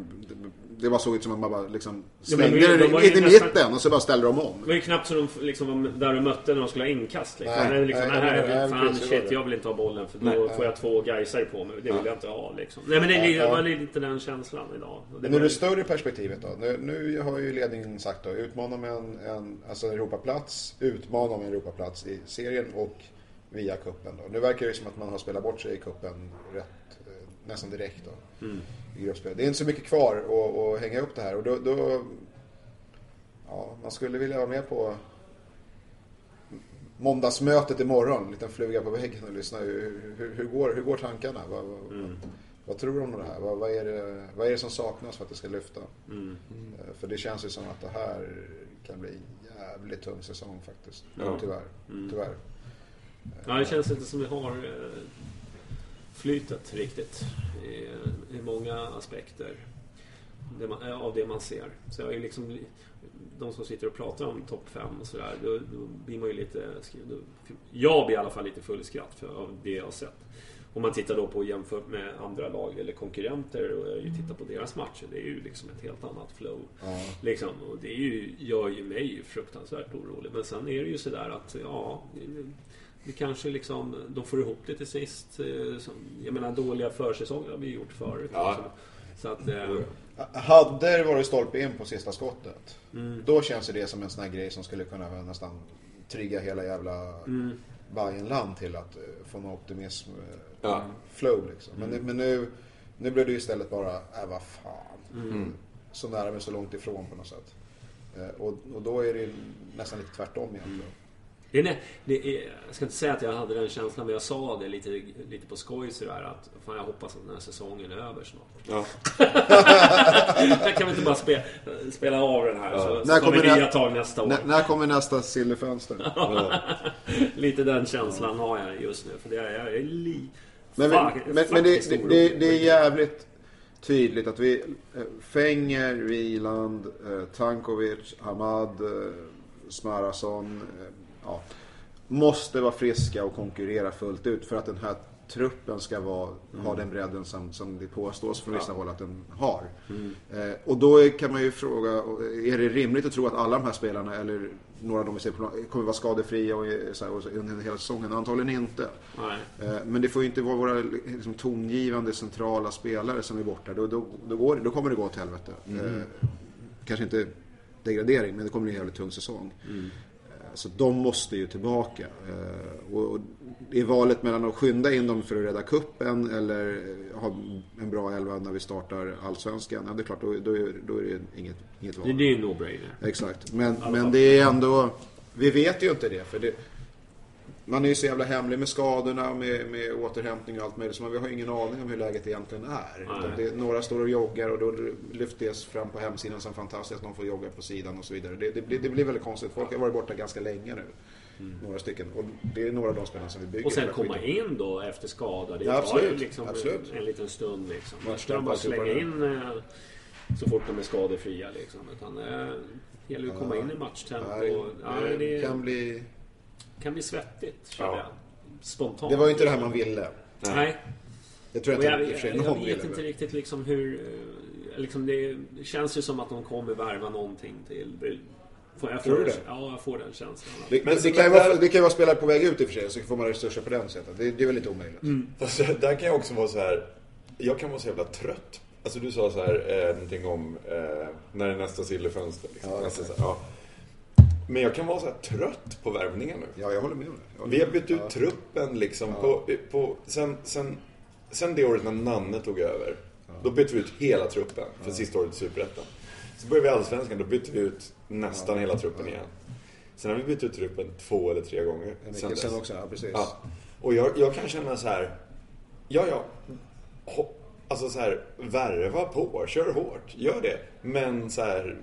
Det var såg ut som att man bara liksom Ja, men slängde de- de var den ju in i nästan- mitten och så bara ställde de om. det var ju knappt så de liksom, var där de mötte när de skulle ha inkast. Liksom. Nej, Nej, liksom, nej, nej, nej, nej, fan shit, jag vill inte ha bollen för då Nej. får jag två gaisare på mig. Det vill jag inte ha liksom. Nej men det, det var lite den känslan idag. Det Men ur det större perspektivet då? Nu, nu har ju ledningen sagt då, utmana med en, en alltså Europaplats, utmana med en Europaplats i serien och via kuppen då. Nu verkar det som att man har spelat bort sig i kuppen rätt, eh, nästan direkt då. I gruppspelet. Det är inte så mycket kvar att, att hänga upp det här och då, då ja, man skulle vilja vara med på måndagsmötet imorgon, en liten fluga på väggen och lyssna. Hur, hur, hur, går, hur går tankarna? Vad, vad, vad tror du om det här? Vad, vad, är det, vad är det som saknas för att det ska lyfta? Eh, För det känns ju som att det här kan bli en jävligt tung säsong faktiskt. Ja. Tyvärr. Tyvärr. ja, det känns inte som vi har eh, flytet riktigt i, i många aspekter det man, eh, av det man ser. Så jag är liksom, li- de som sitter och pratar om topp 5 och sådär, då, då blir man ju lite... Då, jag blir i alla fall lite full i skratt för, av det jag har sett. Om man tittar då på jämfört med andra lag eller konkurrenter och jag tittar på deras matcher. Det är ju liksom ett helt annat flow. Liksom, och det är ju, gör ju mig fruktansvärt orolig. Men sen är det ju sådär att, ja... det- Det kanske liksom, de får ihop det till sist. eh, Jag menar dåliga försäsonger har vi gjort förut. Ja. Så att... eh, Hade det varit stolpe in på sista skottet, Mm. då känns det som en sån här grej som skulle kunna nästan trigga hela jävla Mm. Bajenland till att eh, få en optimism eh, Ja. flow liksom. Men, Mm. men nu, nu blev det ju istället bara, äh vad fan. Mm. Så nära men så långt ifrån på något sätt. Och, och då är det ju nästan lite tvärtom egentligen. Det är, det är, jag ska inte säga att jag hade den känslan, men jag sa det lite, lite på skoj sådär att fan, jag hoppas att den här säsongen är över snart. Ja. Jag kan vi inte bara spela, spela av den här så, När så tar kommer vi nya tag nästa år. N- när kommer nästa silverfönster? Lite den känslan har jag just nu. För det är, jag är li... Men, Fuck, men, men, men det, det, det, det är jävligt tydligt att vi... eh, Fenger, Wieland, eh, Tankovic, Hamad, eh, Smarason. Eh, ja, måste vara friska och konkurrera fullt ut för att den här truppen ska vara, ha den bredden som, som det påstås från vissa håll att den har. Eh, och då kan man ju fråga, är det rimligt att tro att alla de här spelarna eller några av dem vi ser på kommer vara skadefria och, är så här, och under hela säsongen? Antagligen inte. Eh, Men det får ju inte vara våra liksom, tongivande centrala spelare som är borta. Då, då, då, går, då kommer det gå åt helvete. Eh, kanske inte degradering, men det kommer bli en jävligt tung säsong. Eh, Så de måste ju tillbaka. Eh, Och, är valet mellan att skynda in dem för att rädda kuppen eller ha en bra elva när vi startar Allsvenskan. Ja, det är klart, då, då, är, då är det inget, inget val. Det, är ju no-brainer. Exakt. Men, men det är ändå... Vi vet ju inte det. För det man är ju så jävla hemlig med skadorna, med, med återhämtning och allt möjligt. Så man, vi har ju ingen aning om hur läget egentligen är. Det, några står och joggar och då lyfts det fram på hemsidan som fantastiskt. Någon får jogga på sidan och så vidare. Det, det, blir, det blir väldigt konstigt. Folk har varit borta ganska länge nu. Några stycken. Och det är några av de spelarna som vi bygger Mm. Och sen komma skiten. in då efter skada. Det Ja, tar absolut. ju liksom Absolut. En, en liten stund liksom. Man ska de bara slänga in eh, så fort de är skadefria liksom. Utan, eh, Det gäller att komma in i matchtempo. Ja, det det kan bli... kan bli svettigt, känner Ja. jag. Spontant. Det var ju inte det här man ville. Nej. Det tror Och jag jag, jag, jag någon vet inte riktigt liksom hur... eh, Liksom det, det känns ju som att de kommer värva någonting till. Får jag Tror får du den- det? Ja, jag får den känslan. Det, Men det, kan ju vara, det kan ju vara spelare på väg ut i och för sig, så får man resurser på den sättet. Det, det är väl lite omöjligt. Mm. Fast där kan jag också vara så här. Jag kan vara så jävla trött. Alltså du sa så här, eh, någonting om eh, när är nästa sillefönster. Liksom. Ja, alltså, exakt. så här, ja. Men jag kan vara så här trött på värvningen nu. Ja, jag håller med om det. Vi har bytt ut Ja. truppen liksom på, på sen, sen, sen det året när Nanne tog över. Då bytte vi ut hela truppen för sista året i Superettan. Så började vi Allsvenskan, då bytte vi ut nästan hela truppen igen. Sen har vi bytt ut truppen två eller tre gånger. En sen sen också, ja precis. Ja. Och jag, jag kan känna så här. Ja, ja. Ho- Alltså så här, värva på, kör hårt, gör det. Men så här,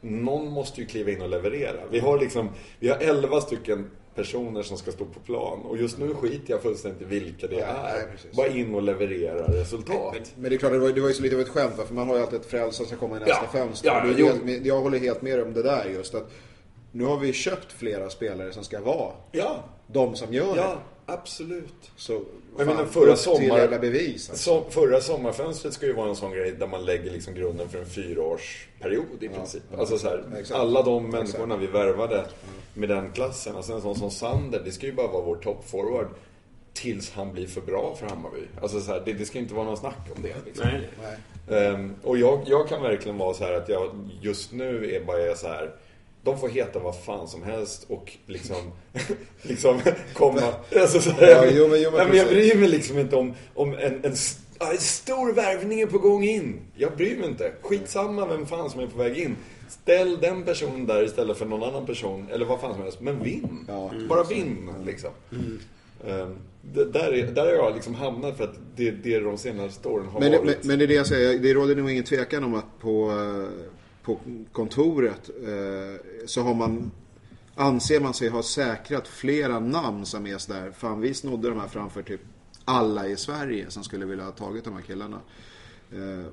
någon måste ju kliva in och leverera. Vi har liksom, vi har 11 stycken personer som ska stå på plan. Och just nu skiter jag fullständigt i vilka det Nej, är. nej. Bara in och leverera resultat. Men, men det är klart, det var, det var ju så lite av ett skämt va? för man har ju alltid ett frälse som ska komma i nästa Ja. fönster. Ja, helt, med- jag håller helt med om det där just att nu har vi köpt flera spelare som ska vara Ja, de som gör ja, det. Absolut. Så Jag fan, menar, förra sommar- bevis. Alltså. Så, förra sommarfönstret ska ju vara en sån grej där man lägger liksom grunden för en fyraårsperiod i princip. Alltså så här, alla de människorna Exakt. vi värvade med den klassen. Alltså en sån som Sander, det ska ju bara vara vår toppforward tills han blir för bra för Hammarby. Alltså så här, det, det ska inte vara någon snack om det. Liksom. Nej, nej. Ehm, och jag, jag kan verkligen vara så här att jag just nu är bara så här. De får heta vad fan som helst och liksom, liksom komma... Alltså så här, Ja, jo, men- jo, men Nej, men jag bryr mig liksom inte om, om en, en, st- en stor värvning är på gång in. Jag bryr mig inte. Skitsamma vem fan som är på väg in. Ställ den personen där istället för någon annan person, eller vad fan som helst. Men vinn. Ja. Bara vinn, liksom. Ehm, det, där, är, där har jag liksom hamnat för att det, det de senaste åren har Men, det, varit. men, men det är det jag säger, det råder nog ingen tvekan om att på, eh, på kontoret eh, så har man anser man sig ha säkrat flera namn som är sådär, fan vi snodde de här framför typ alla i Sverige som skulle vilja ha tagit de här killarna. Eh,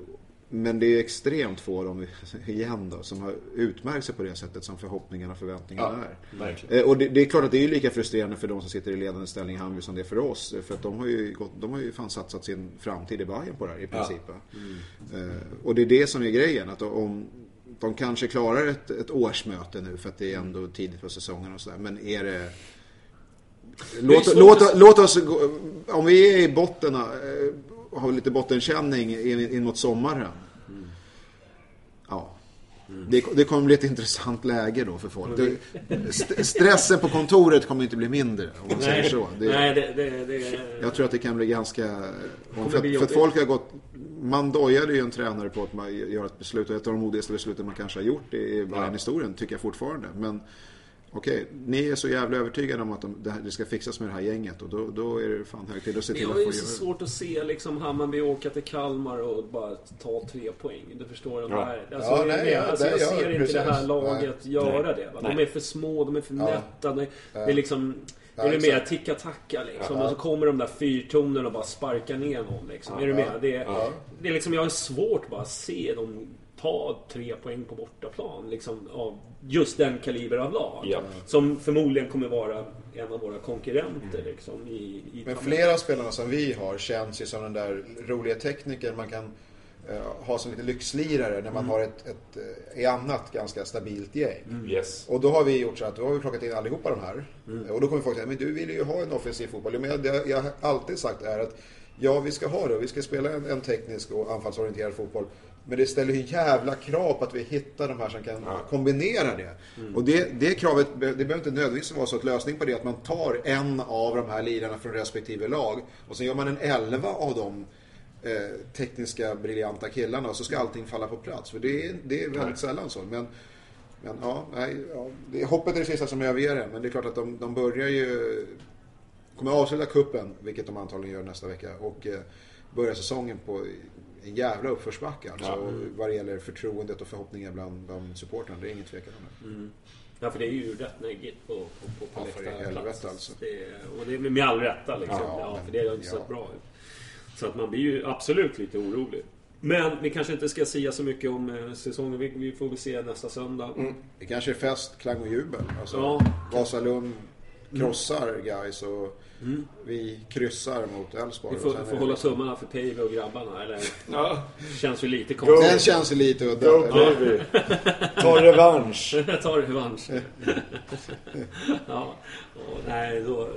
Men det är extremt få av dem, igen då, som har utmärkt sig på det sättet som förhoppningarna och förväntningarna är. verkligen. Eh, Och det, det är klart att det är lika frustrerande för de som sitter i ledande ställning i Hammarby som det är för oss. För att de har ju, gått, de har ju fan satsat sin framtid i Bayern på det här i princip. va. Eh, Och det är det som är grejen. Att om de kanske klarar ett, ett årsmöte nu för att det är ändå tidigt på säsongen och sådär. Men är det... Låt, låt, låt oss gå, Om vi är i botten eh, och har lite bottenkänning in, in mot sommaren. Ja. Det, det kommer bli ett intressant läge då för folk. Det, st- stressen på kontoret kommer inte bli mindre om man säger så. Det, nej det, det, jag tror att det kan bli ganska... För, att, för att folk har gått... Man dojade ju en tränare på att man gör ett beslut och ett av de modigaste besluten man kanske har gjort i Bayern-historien, tycker jag fortfarande. Men okej, ni är så jävla övertygade om att de, det, ska fixas med det här gänget och då, då är det fan hög tid att se till Jag att få ju så göra det. svårt att se liksom Hammarby åka till Kalmar och bara ta tre poäng. Du förstår de Ja. här. Alltså, Ja, jag, nej, är med. ja, alltså, jag ja, ser inte precis. det här laget Nej. göra det. Va? De Nej. är för små, de är för nätta. Det, är liksom... Ja, är du med? Ticka-tacka liksom. Och så kommer de där fyrtonerna och bara sparkar ner någon liksom. Är du med? Det, det är liksom, jag har svårt bara att se dem ta tre poäng på bortaplan. Liksom, av just den kaliber av lag. Ja. Som förmodligen kommer vara en av våra konkurrenter liksom, i, i Men flera av spelarna som vi har känns ju som den där roliga tekniker man kan eh, ha som lite lyxlirare när man Mm. har ett, ett eh, i annat ganska stabilt gäng. Yes. Och då har vi gjort så att då har vi plockat in allihopa de här. Mm. Och då kommer folk säga, men du vill ju ha en offensiv fotboll. Men det jag har alltid sagt är att ja, vi ska ha det. Vi ska spela en, en teknisk och anfallsorienterad fotboll. Men det ställer ju jävla krav på att vi hittar de här som kan kombinera det. Mm. Och det, det kravet, det behöver inte nödvändigtvis vara så att lösning på det är att man tar en av de här lirarna från respektive lag och sen gör man en elva av de eh, tekniska briljanta killarna och så ska allting falla på plats. För det är, det är väldigt sällan så. Men, men ja, nej, ja, det hoppet är det sista som överger en. Men det är klart att de, de börjar ju... Kommer avsluta kuppen, vilket de antagligen gör nästa vecka. Och eh, börjar säsongen på en jävla uppförsbacke. Alltså, Ja. Vad det gäller förtroendet och förhoppningar bland, bland supportrarna. Det är ingen tvekan om det. Ja, för det är ju rätt neggigt på, på, på, på Ja, läktarplats. alltså. Det, och det är med all rätta liksom. Ja, Ja, för det har ju inte ja. sett bra ut. Så att man blir ju absolut lite orolig. Men vi kanske inte ska säga så mycket om eh, säsongen. Vi, vi får väl se nästa söndag. Det kanske är fest, klang och jubel. Alltså, Ja. Vasalund krossar guys och vi kryssar mot Elfsborg. Vi får, får är hålla tummarna för Pave och grabbarna. Eller? Ja, Känns ju lite konstigt. Den känns ju lite udda. go. Ta revansch. Tar revansch. ja, och nej, då,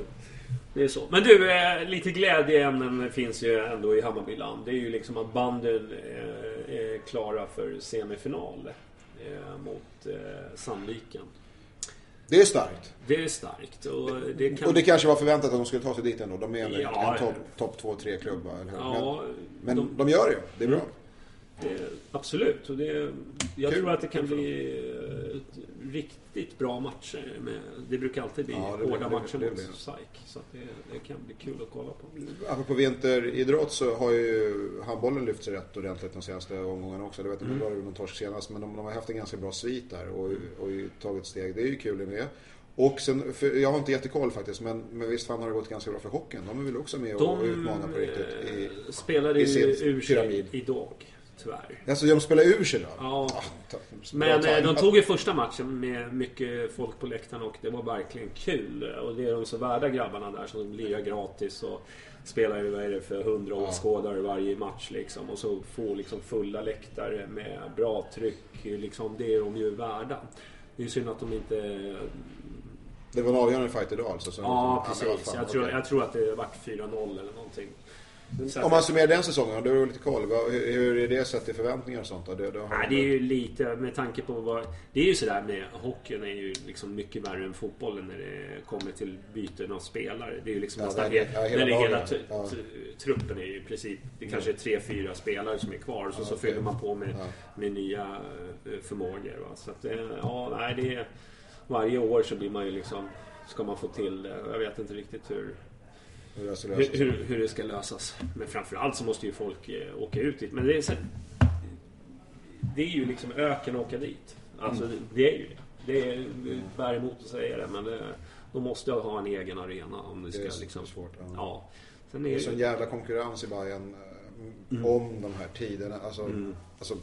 det är så. Men du, eh, lite glädjeämnen finns ju ändå i Hammarbyland. Det är ju liksom att banden eh, är klara för semifinal eh, mot eh, Sandviken. Det är starkt. Det är starkt. Och det kan... Och det kanske var förväntat att de skulle ta sig dit ändå. De är en, Ja, en topp top 2-3 klubba, eller hur? Ja, men men de- de, gör det ju. Det är bra. Det, absolut. Och det, jag Kul. tror att det kan bli riktigt bra matcher. Med, det brukar alltid bli Ja, det blir- hårda det- matcher det mot blir det. SAIK. Så det, det kan bli kul att kolla på. Apropå vinteridrott så har ju handbollen lyft sig rätt ordentligt de senaste omgångarna också. Jag vet inte, mm. det var någon torsk senast, men de, de har haft en ganska bra svit där och, och ju tagit steg. Det är ju kul det med. Och sen, jag har inte jättekoll faktiskt, men, men visst fan har det gått ganska bra för hockeyn. De är väl också med och, och De utmanar på riktigt. I, eh, spelade i ju sin pyramid. idag, tyvärr. alltså de spelar ur sig då? Ja. ta- Men eh, de tog ju första matchen med mycket folk på läktaren och det var verkligen kul. Och det är de så värda grabbarna där som lirar gratis och spelar ju vad är det för 100 åskådare varje match liksom. Och så få liksom fulla läktare med bra tryck. Liksom, det är de ju värda. Det är ju synd att de inte... Det var en avgörande fight idag alltså. Så Ja, precis. Jag tror, jag tror att det varit 4-0 eller någonting. Om man summerar den säsongen, då har du lite koll. Hur, är det sett till förväntningar och sånt? Då? Det, det Nej, det är ju lite med tanke på vad... Det är ju sådär med hockeyn är ju liksom mycket värre än fotbollen när det kommer till byten av spelare. Det är ju liksom Ja, nästan... det är- ja, hela när det är hela Ja. truppen är ju i princip... Det kanske är tre, fyra spelare som är kvar. Så, så okej. fyller man på med, med nya eh, förmågor. Va? Så att, eh, ja, nej, det är... Varje år så blir man ju liksom... Ska man få till det. Jag vet inte riktigt hur... hur det ska Hur, lösas. hur, hur det ska lösas. Men framförallt så måste ju folk eh, åka ut dit. Men det är, så, det är ju liksom öken att åka dit. Alltså Mm. det, det är ju det. Det är bär emot att säga det men det, de måste ha en egen arena om det ska Det är liksom... svårt, ja. ja. Sen Det är är sån jävla konkurrens i Bayern eh, Mm. om de här tiderna. Alltså, alltså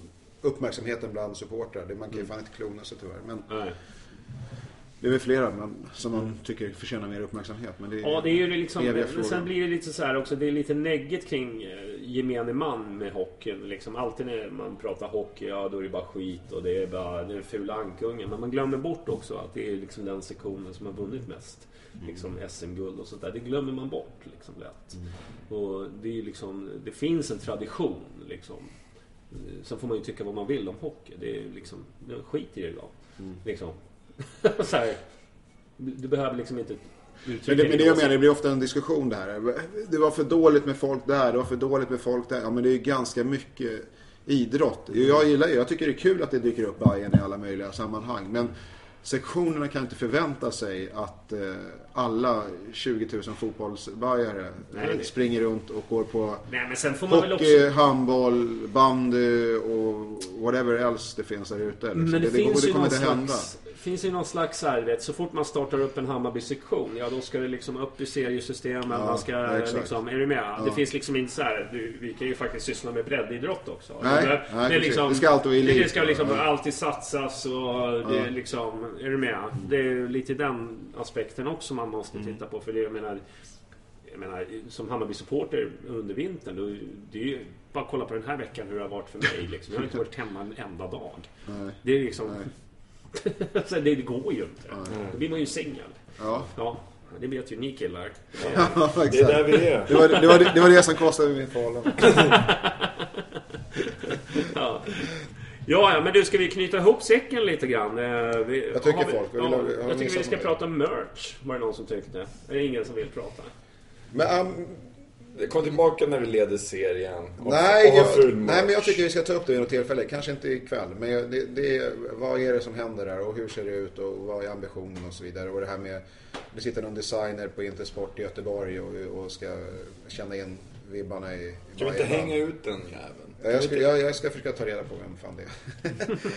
uppmärksamheten bland supportrar. Man kan ju fan inte klona sig tyvärr. Men nej. Det är väl flera men, som man tycker förtjänar mer uppmärksamhet. Men det är, Ja, det är ju liksom, sen blir det lite så här också, det är lite neggigt kring eh, gemene man med hockeyn. Liksom, alltid när man pratar hockey, ja då är det bara skit och det är bara den fula ankungen. Men man glömmer bort också att det är liksom den sektionen som har vunnit mest. Liksom SM-guld och sånt där. Det glömmer man bort liksom lätt. Och det är liksom, det finns en tradition liksom. Sen får man ju tycka vad man vill om hockey. Det är liksom, skiter i det då. Liksom. så här, du behöver liksom inte uttrycka Men det, men det jag menar, det blir ofta en diskussion det här. Det var för dåligt med folk där, det var för dåligt med folk där. Ja men det är ju ganska mycket idrott. Jag gillar ju, jag tycker det är kul att det dyker upp Bayern i alla möjliga sammanhang. Men sektionerna kan inte förvänta sig att eh, alla 20 000 fotbollsbajare Nej, nej. springer runt och går på Nej men sen får man väl också... hockey, handboll, bandy och whatever else det finns där ute. Liksom. Men det, det, finns det ju kommer någon inte hända. slags... finns ju någon slags så här, vet, så fort man startar upp en Hammarby-sektion, ja då ska det liksom upp i seriesystemen. man ska ja, exakt. liksom, är du med? Det finns liksom inte så här, du, vi kan ju faktiskt syssla med breddidrott också. Nej, det, nej, det, liksom, Det ska alltid vara elit, Det ska liksom ja. alltid satsas och det är liksom, är du med? Det är lite den aspekten också man måste Mm. titta på. För det, jag menar, jag menar, som Hammarby-supporter under vintern, då, det är ju bara kolla på den här veckan hur det har varit för mig. Liksom. Jag har inte varit hemma en enda dag. Nej. Det är liksom... Nej. det går ju inte. Då blir man ju singel. Ja. Ja, det vet ju ni killar. Ja, exakt. Det är där vi är. Det var det, var, det, var det som kostade mitt förhållande. Ja. Ja, ja, men du, ska vi knyta ihop säcken lite grann? Eh, Vi, Vad tycker vi, folk? Vi vill Ja, vi jag tycker vi ska prata merch, var det någon som tyckte. Är det ingen som vill prata? Men, um, kom tillbaka när vi leder serien. Och, nej, och jag, nej, men jag tycker vi ska ta upp det vid något tillfälle. Kanske inte ikväll. Men jag- det, det, vad är det som händer där och hur ser det ut och vad är ambitionen och så vidare. Och det här med, det sitter någon designer på Intersport i Göteborg och, och ska känna in vibbarna i, i Kan vi inte hänga ut den jäveln? Ja, Jag ska, jag, jag ska försöka ta reda på vem fan det är.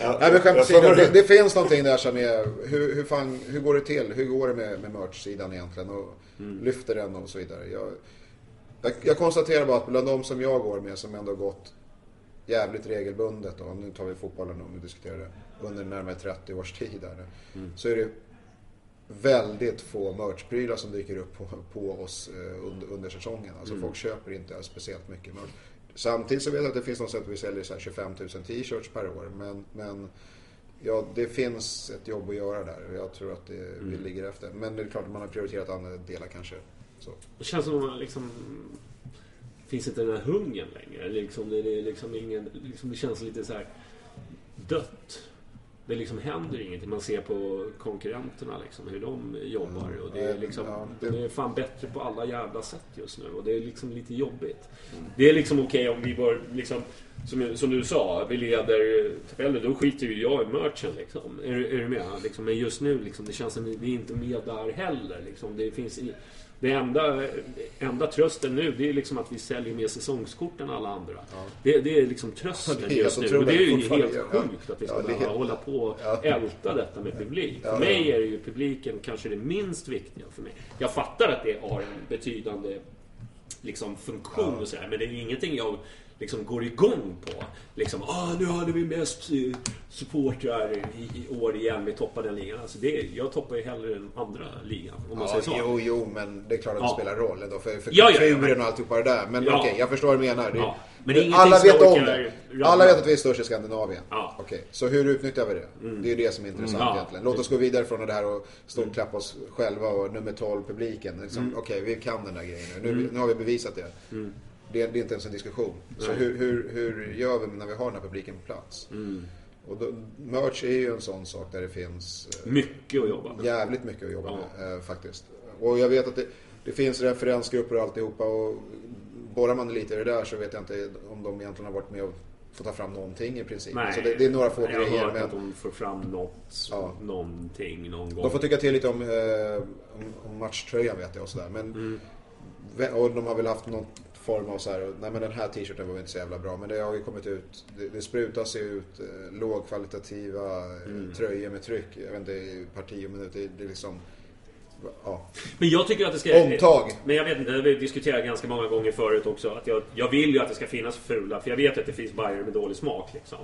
Ja, Nej men skämt åsido, det, det finns någonting där som är, hur, hur, fan, hur går det till? Hur går det med, med merch-sidan egentligen? Och lyfter den och så vidare. Jag, jag, jag konstaterar bara att bland de som jag går med som ändå gått jävligt regelbundet och nu tar vi fotbollen om vi diskuterar det under närmare 30 års tid där nu. Så är det väldigt få merchprylar som dyker upp på, på oss eh, under, under säsongen. Alltså folk köper inte speciellt mycket merch. Samtidigt så vet jag att det finns något sätt att vi säljer så här 25 000 t-shirts per år. Men, men ja, det finns ett jobb att göra där. Jag tror att det, vi ligger efter. Men det är klart att man har prioriterat andra delar kanske. Så. Det känns som att man liksom... Finns inte den här hungern längre? Liksom, det, är liksom ingen, liksom, det känns lite så här dött. Det liksom händer ingenting. Man ser på konkurrenterna liksom, hur de jobbar. Och det är liksom, Ja, det- är fan bättre på alla jävla sätt just nu. Och det är liksom lite jobbigt. Det är liksom okej om vi bör liksom... Som, som du sa, vi leder tabellen. Då skiter ju jag i merchen liksom. Är, är du med? Liksom, men just nu liksom, det känns som att vi är inte med där heller. Liksom. Det finns i, det enda, enda trösten nu det är liksom att vi säljer mer säsongskort än alla andra. Det, det är liksom trösten Ja, det är just nu. Och det är ju helt sjukt att vi ska Ja, behöva helt- hålla på och Ja. älta detta med publik. För mig är ju publiken kanske det minst viktiga för mig. Jag fattar att det har en betydande liksom, funktion och sådär. Men det är ingenting jag liksom går igång på. Liksom, ah, nu hade vi mest eh, supportrar i, i år igen. Vi toppar den ligan. Alltså det, jag toppar ju hellre den andra ligan. Om man Ja, säger så. jo, jo, men det är klart att det Ja. spelar roll ändå för, för Ja, ja, ja, kulturen men- och alltihopa det där. Men Ja. okej, jag förstår vad du menar. Det, Ja, men det alla vet om det. Alla vet att vi är störst i Skandinavien. Ja. Okej, så hur utnyttjar vi det? Det är ju det som är intressant Ja. egentligen. Låt oss gå vidare från det här och stå och klappa oss själva och nummer 12 publiken. Liksom, Mm. Okej, vi kan den där grejen nu. Nu, nu har vi bevisat det. Det, är, det är inte ens en diskussion. Så hur, hur, hur gör vi när vi har den här publiken på plats? Mm. Och då, merch är ju en sån sak där det finns eh, Mycket att jobba med. jävligt mycket att jobba Ja. med eh, faktiskt. Och jag vet att det, det finns referensgrupper och alltihopa och borrar man lite i det där så vet jag inte om de egentligen har varit med och fått ta fram någonting i princip. Nej, så det, det är några få jag har grejer hört men att de får fram något, Ja. någonting någon gång. de får tycka till lite om, eh, om, om matchtröjan vet jag och sådär. Men, Mm. och de har väl haft någon form av så här, nej men den här t-shirten var inte så jävla bra. Men det har ju kommit ut, det, det sprutas ju ut eh, lågkvalitativa eh, Mm. tröjor med tryck, jag vet inte, parti och minut. Det, det är liksom, ja. Men jag tycker att det ska... Omtag. Men jag vet inte, det har vi diskuterat ganska många gånger förut också. Att jag, jag vill ju att det ska finnas fula, för jag vet att det finns bajare med dålig smak liksom.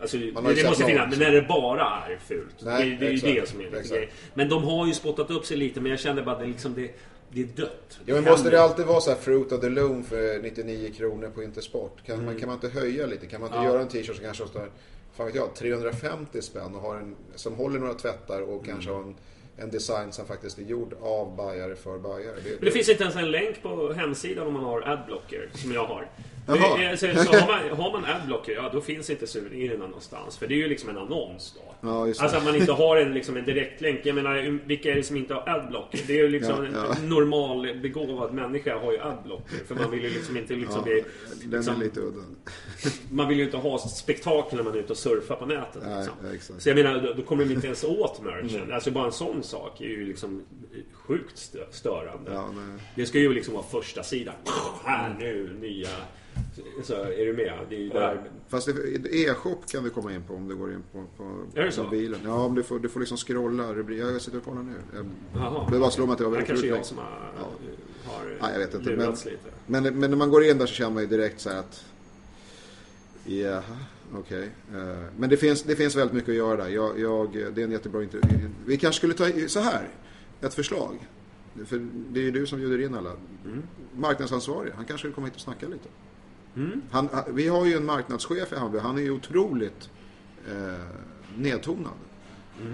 Alltså, det, måste finnas, men när det bara är fult. Nej, det, det är ju det som är exakt. Men de har ju spottat upp sig lite, men jag kände bara att det, liksom, det, det är dött. Ja men Det måste det alltid vara så här Fruit of the Loom för 99 kronor på Intersport? Kan, man, kan man inte höja lite? Kan man inte Mm. Ja. göra en t-shirt som kanske kostar, fan vet jag, 350 spänn och har en, som håller några tvättar och kanske Mm. har en, en design som faktiskt är gjord av bajare för bajare. Det, Men det finns inte ens en länk på hemsidan om man har adblocker, som jag har. Jaha. Det Så, så har, man, har man adblocker, ja då finns inte souvenirerna någonstans. För det är ju liksom en annons då. Ja, det. alltså att man inte har en, liksom, en direktlänk. Jag menar, vilka är det som inte har adblocker? Det är ju liksom Ja, ja. en normal begåvad människa har ju adblocker. För man vill ju liksom inte liksom bli... den liksom, är lite udda. Man vill ju inte ha spektakel när man är ute och surfar på nätet. Nej, Liksom. exakt. Så jag menar, då, då kommer de inte ens åt merchen. Alltså bara en sån sak är ju liksom sjukt stö- störande. Ja. Det ska ju liksom vara första sidan. Här nu, nya... Så är du med? Det är ju där... Fast det- e-shop kan vi komma in på om du går in på, på Är det så? mobilen. Ja, om du får, du får liksom scrolla rubriker. Jag sitter och kollar nu. Jag, Jaha. det bara slår mig att det var Det väldigt kanske jag som har, har Nej, jag vet inte. Men, lite. men, men när man går in där så känner man ju direkt så här att... Jaha, okej. Eh, Men det finns, det finns väldigt mycket att göra där. Jag, jag, det är en jättebra intervju. Vi kanske skulle ta så här. Ett förslag. För det är ju du som bjuder in alla. Marknadsansvarig. Han kanske vill komma hit och snacka lite. Han, han- vi har ju en marknadschef i Hammarby. Han är ju otroligt eh, nedtonad.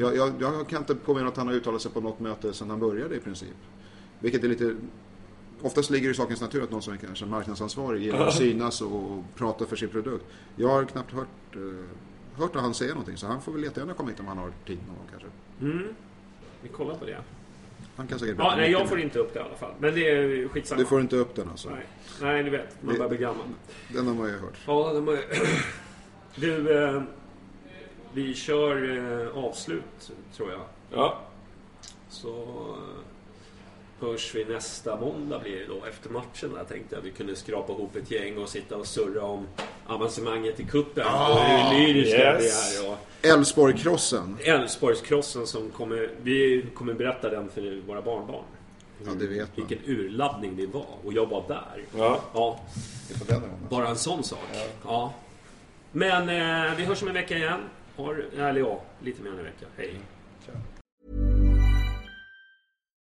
Jag, jag, jag kan inte påminna att han har uttalat sig på något möte sedan han började i princip. Vilket är lite... Oftast ligger det i sakens natur att någon som är kanske marknadsansvarig gillar att synas och prata för sin produkt. Jag har knappt hört, eh, hört att han säger någonting så han får väl jättegärna komma hit om han har tid någon gång kanske. Vi kollar på det. Han kan säkert Ja, nej, jag får mer. inte upp det i alla fall. Men det är skitsamma. Du får inte upp den alltså. Nej, nej du vet. Man börjar bli gammal. Den har man ju hört. Ja, de har... Du, eh, vi kör eh, avslut, tror jag. Ja. Så eh, hörs vi nästa måndag blir det då efter matchen. Jag tänkte att vi kunde skrapa ihop ett gäng och sitta och surra om avancemanget i cupen. och hur lyriska yes. vi är. Och Älvsborg-krossen. Älvsborgskrossen som kommer... Vi kommer berätta den för våra barnbarn. Ja, det vet man. Vilken urladdning det var. Och jag var där. Ja. Ja, bara en sån sak. Ja. Men eh, vi hörs om en vecka igen. Har, eller ja, lite mer än en vecka. Hej.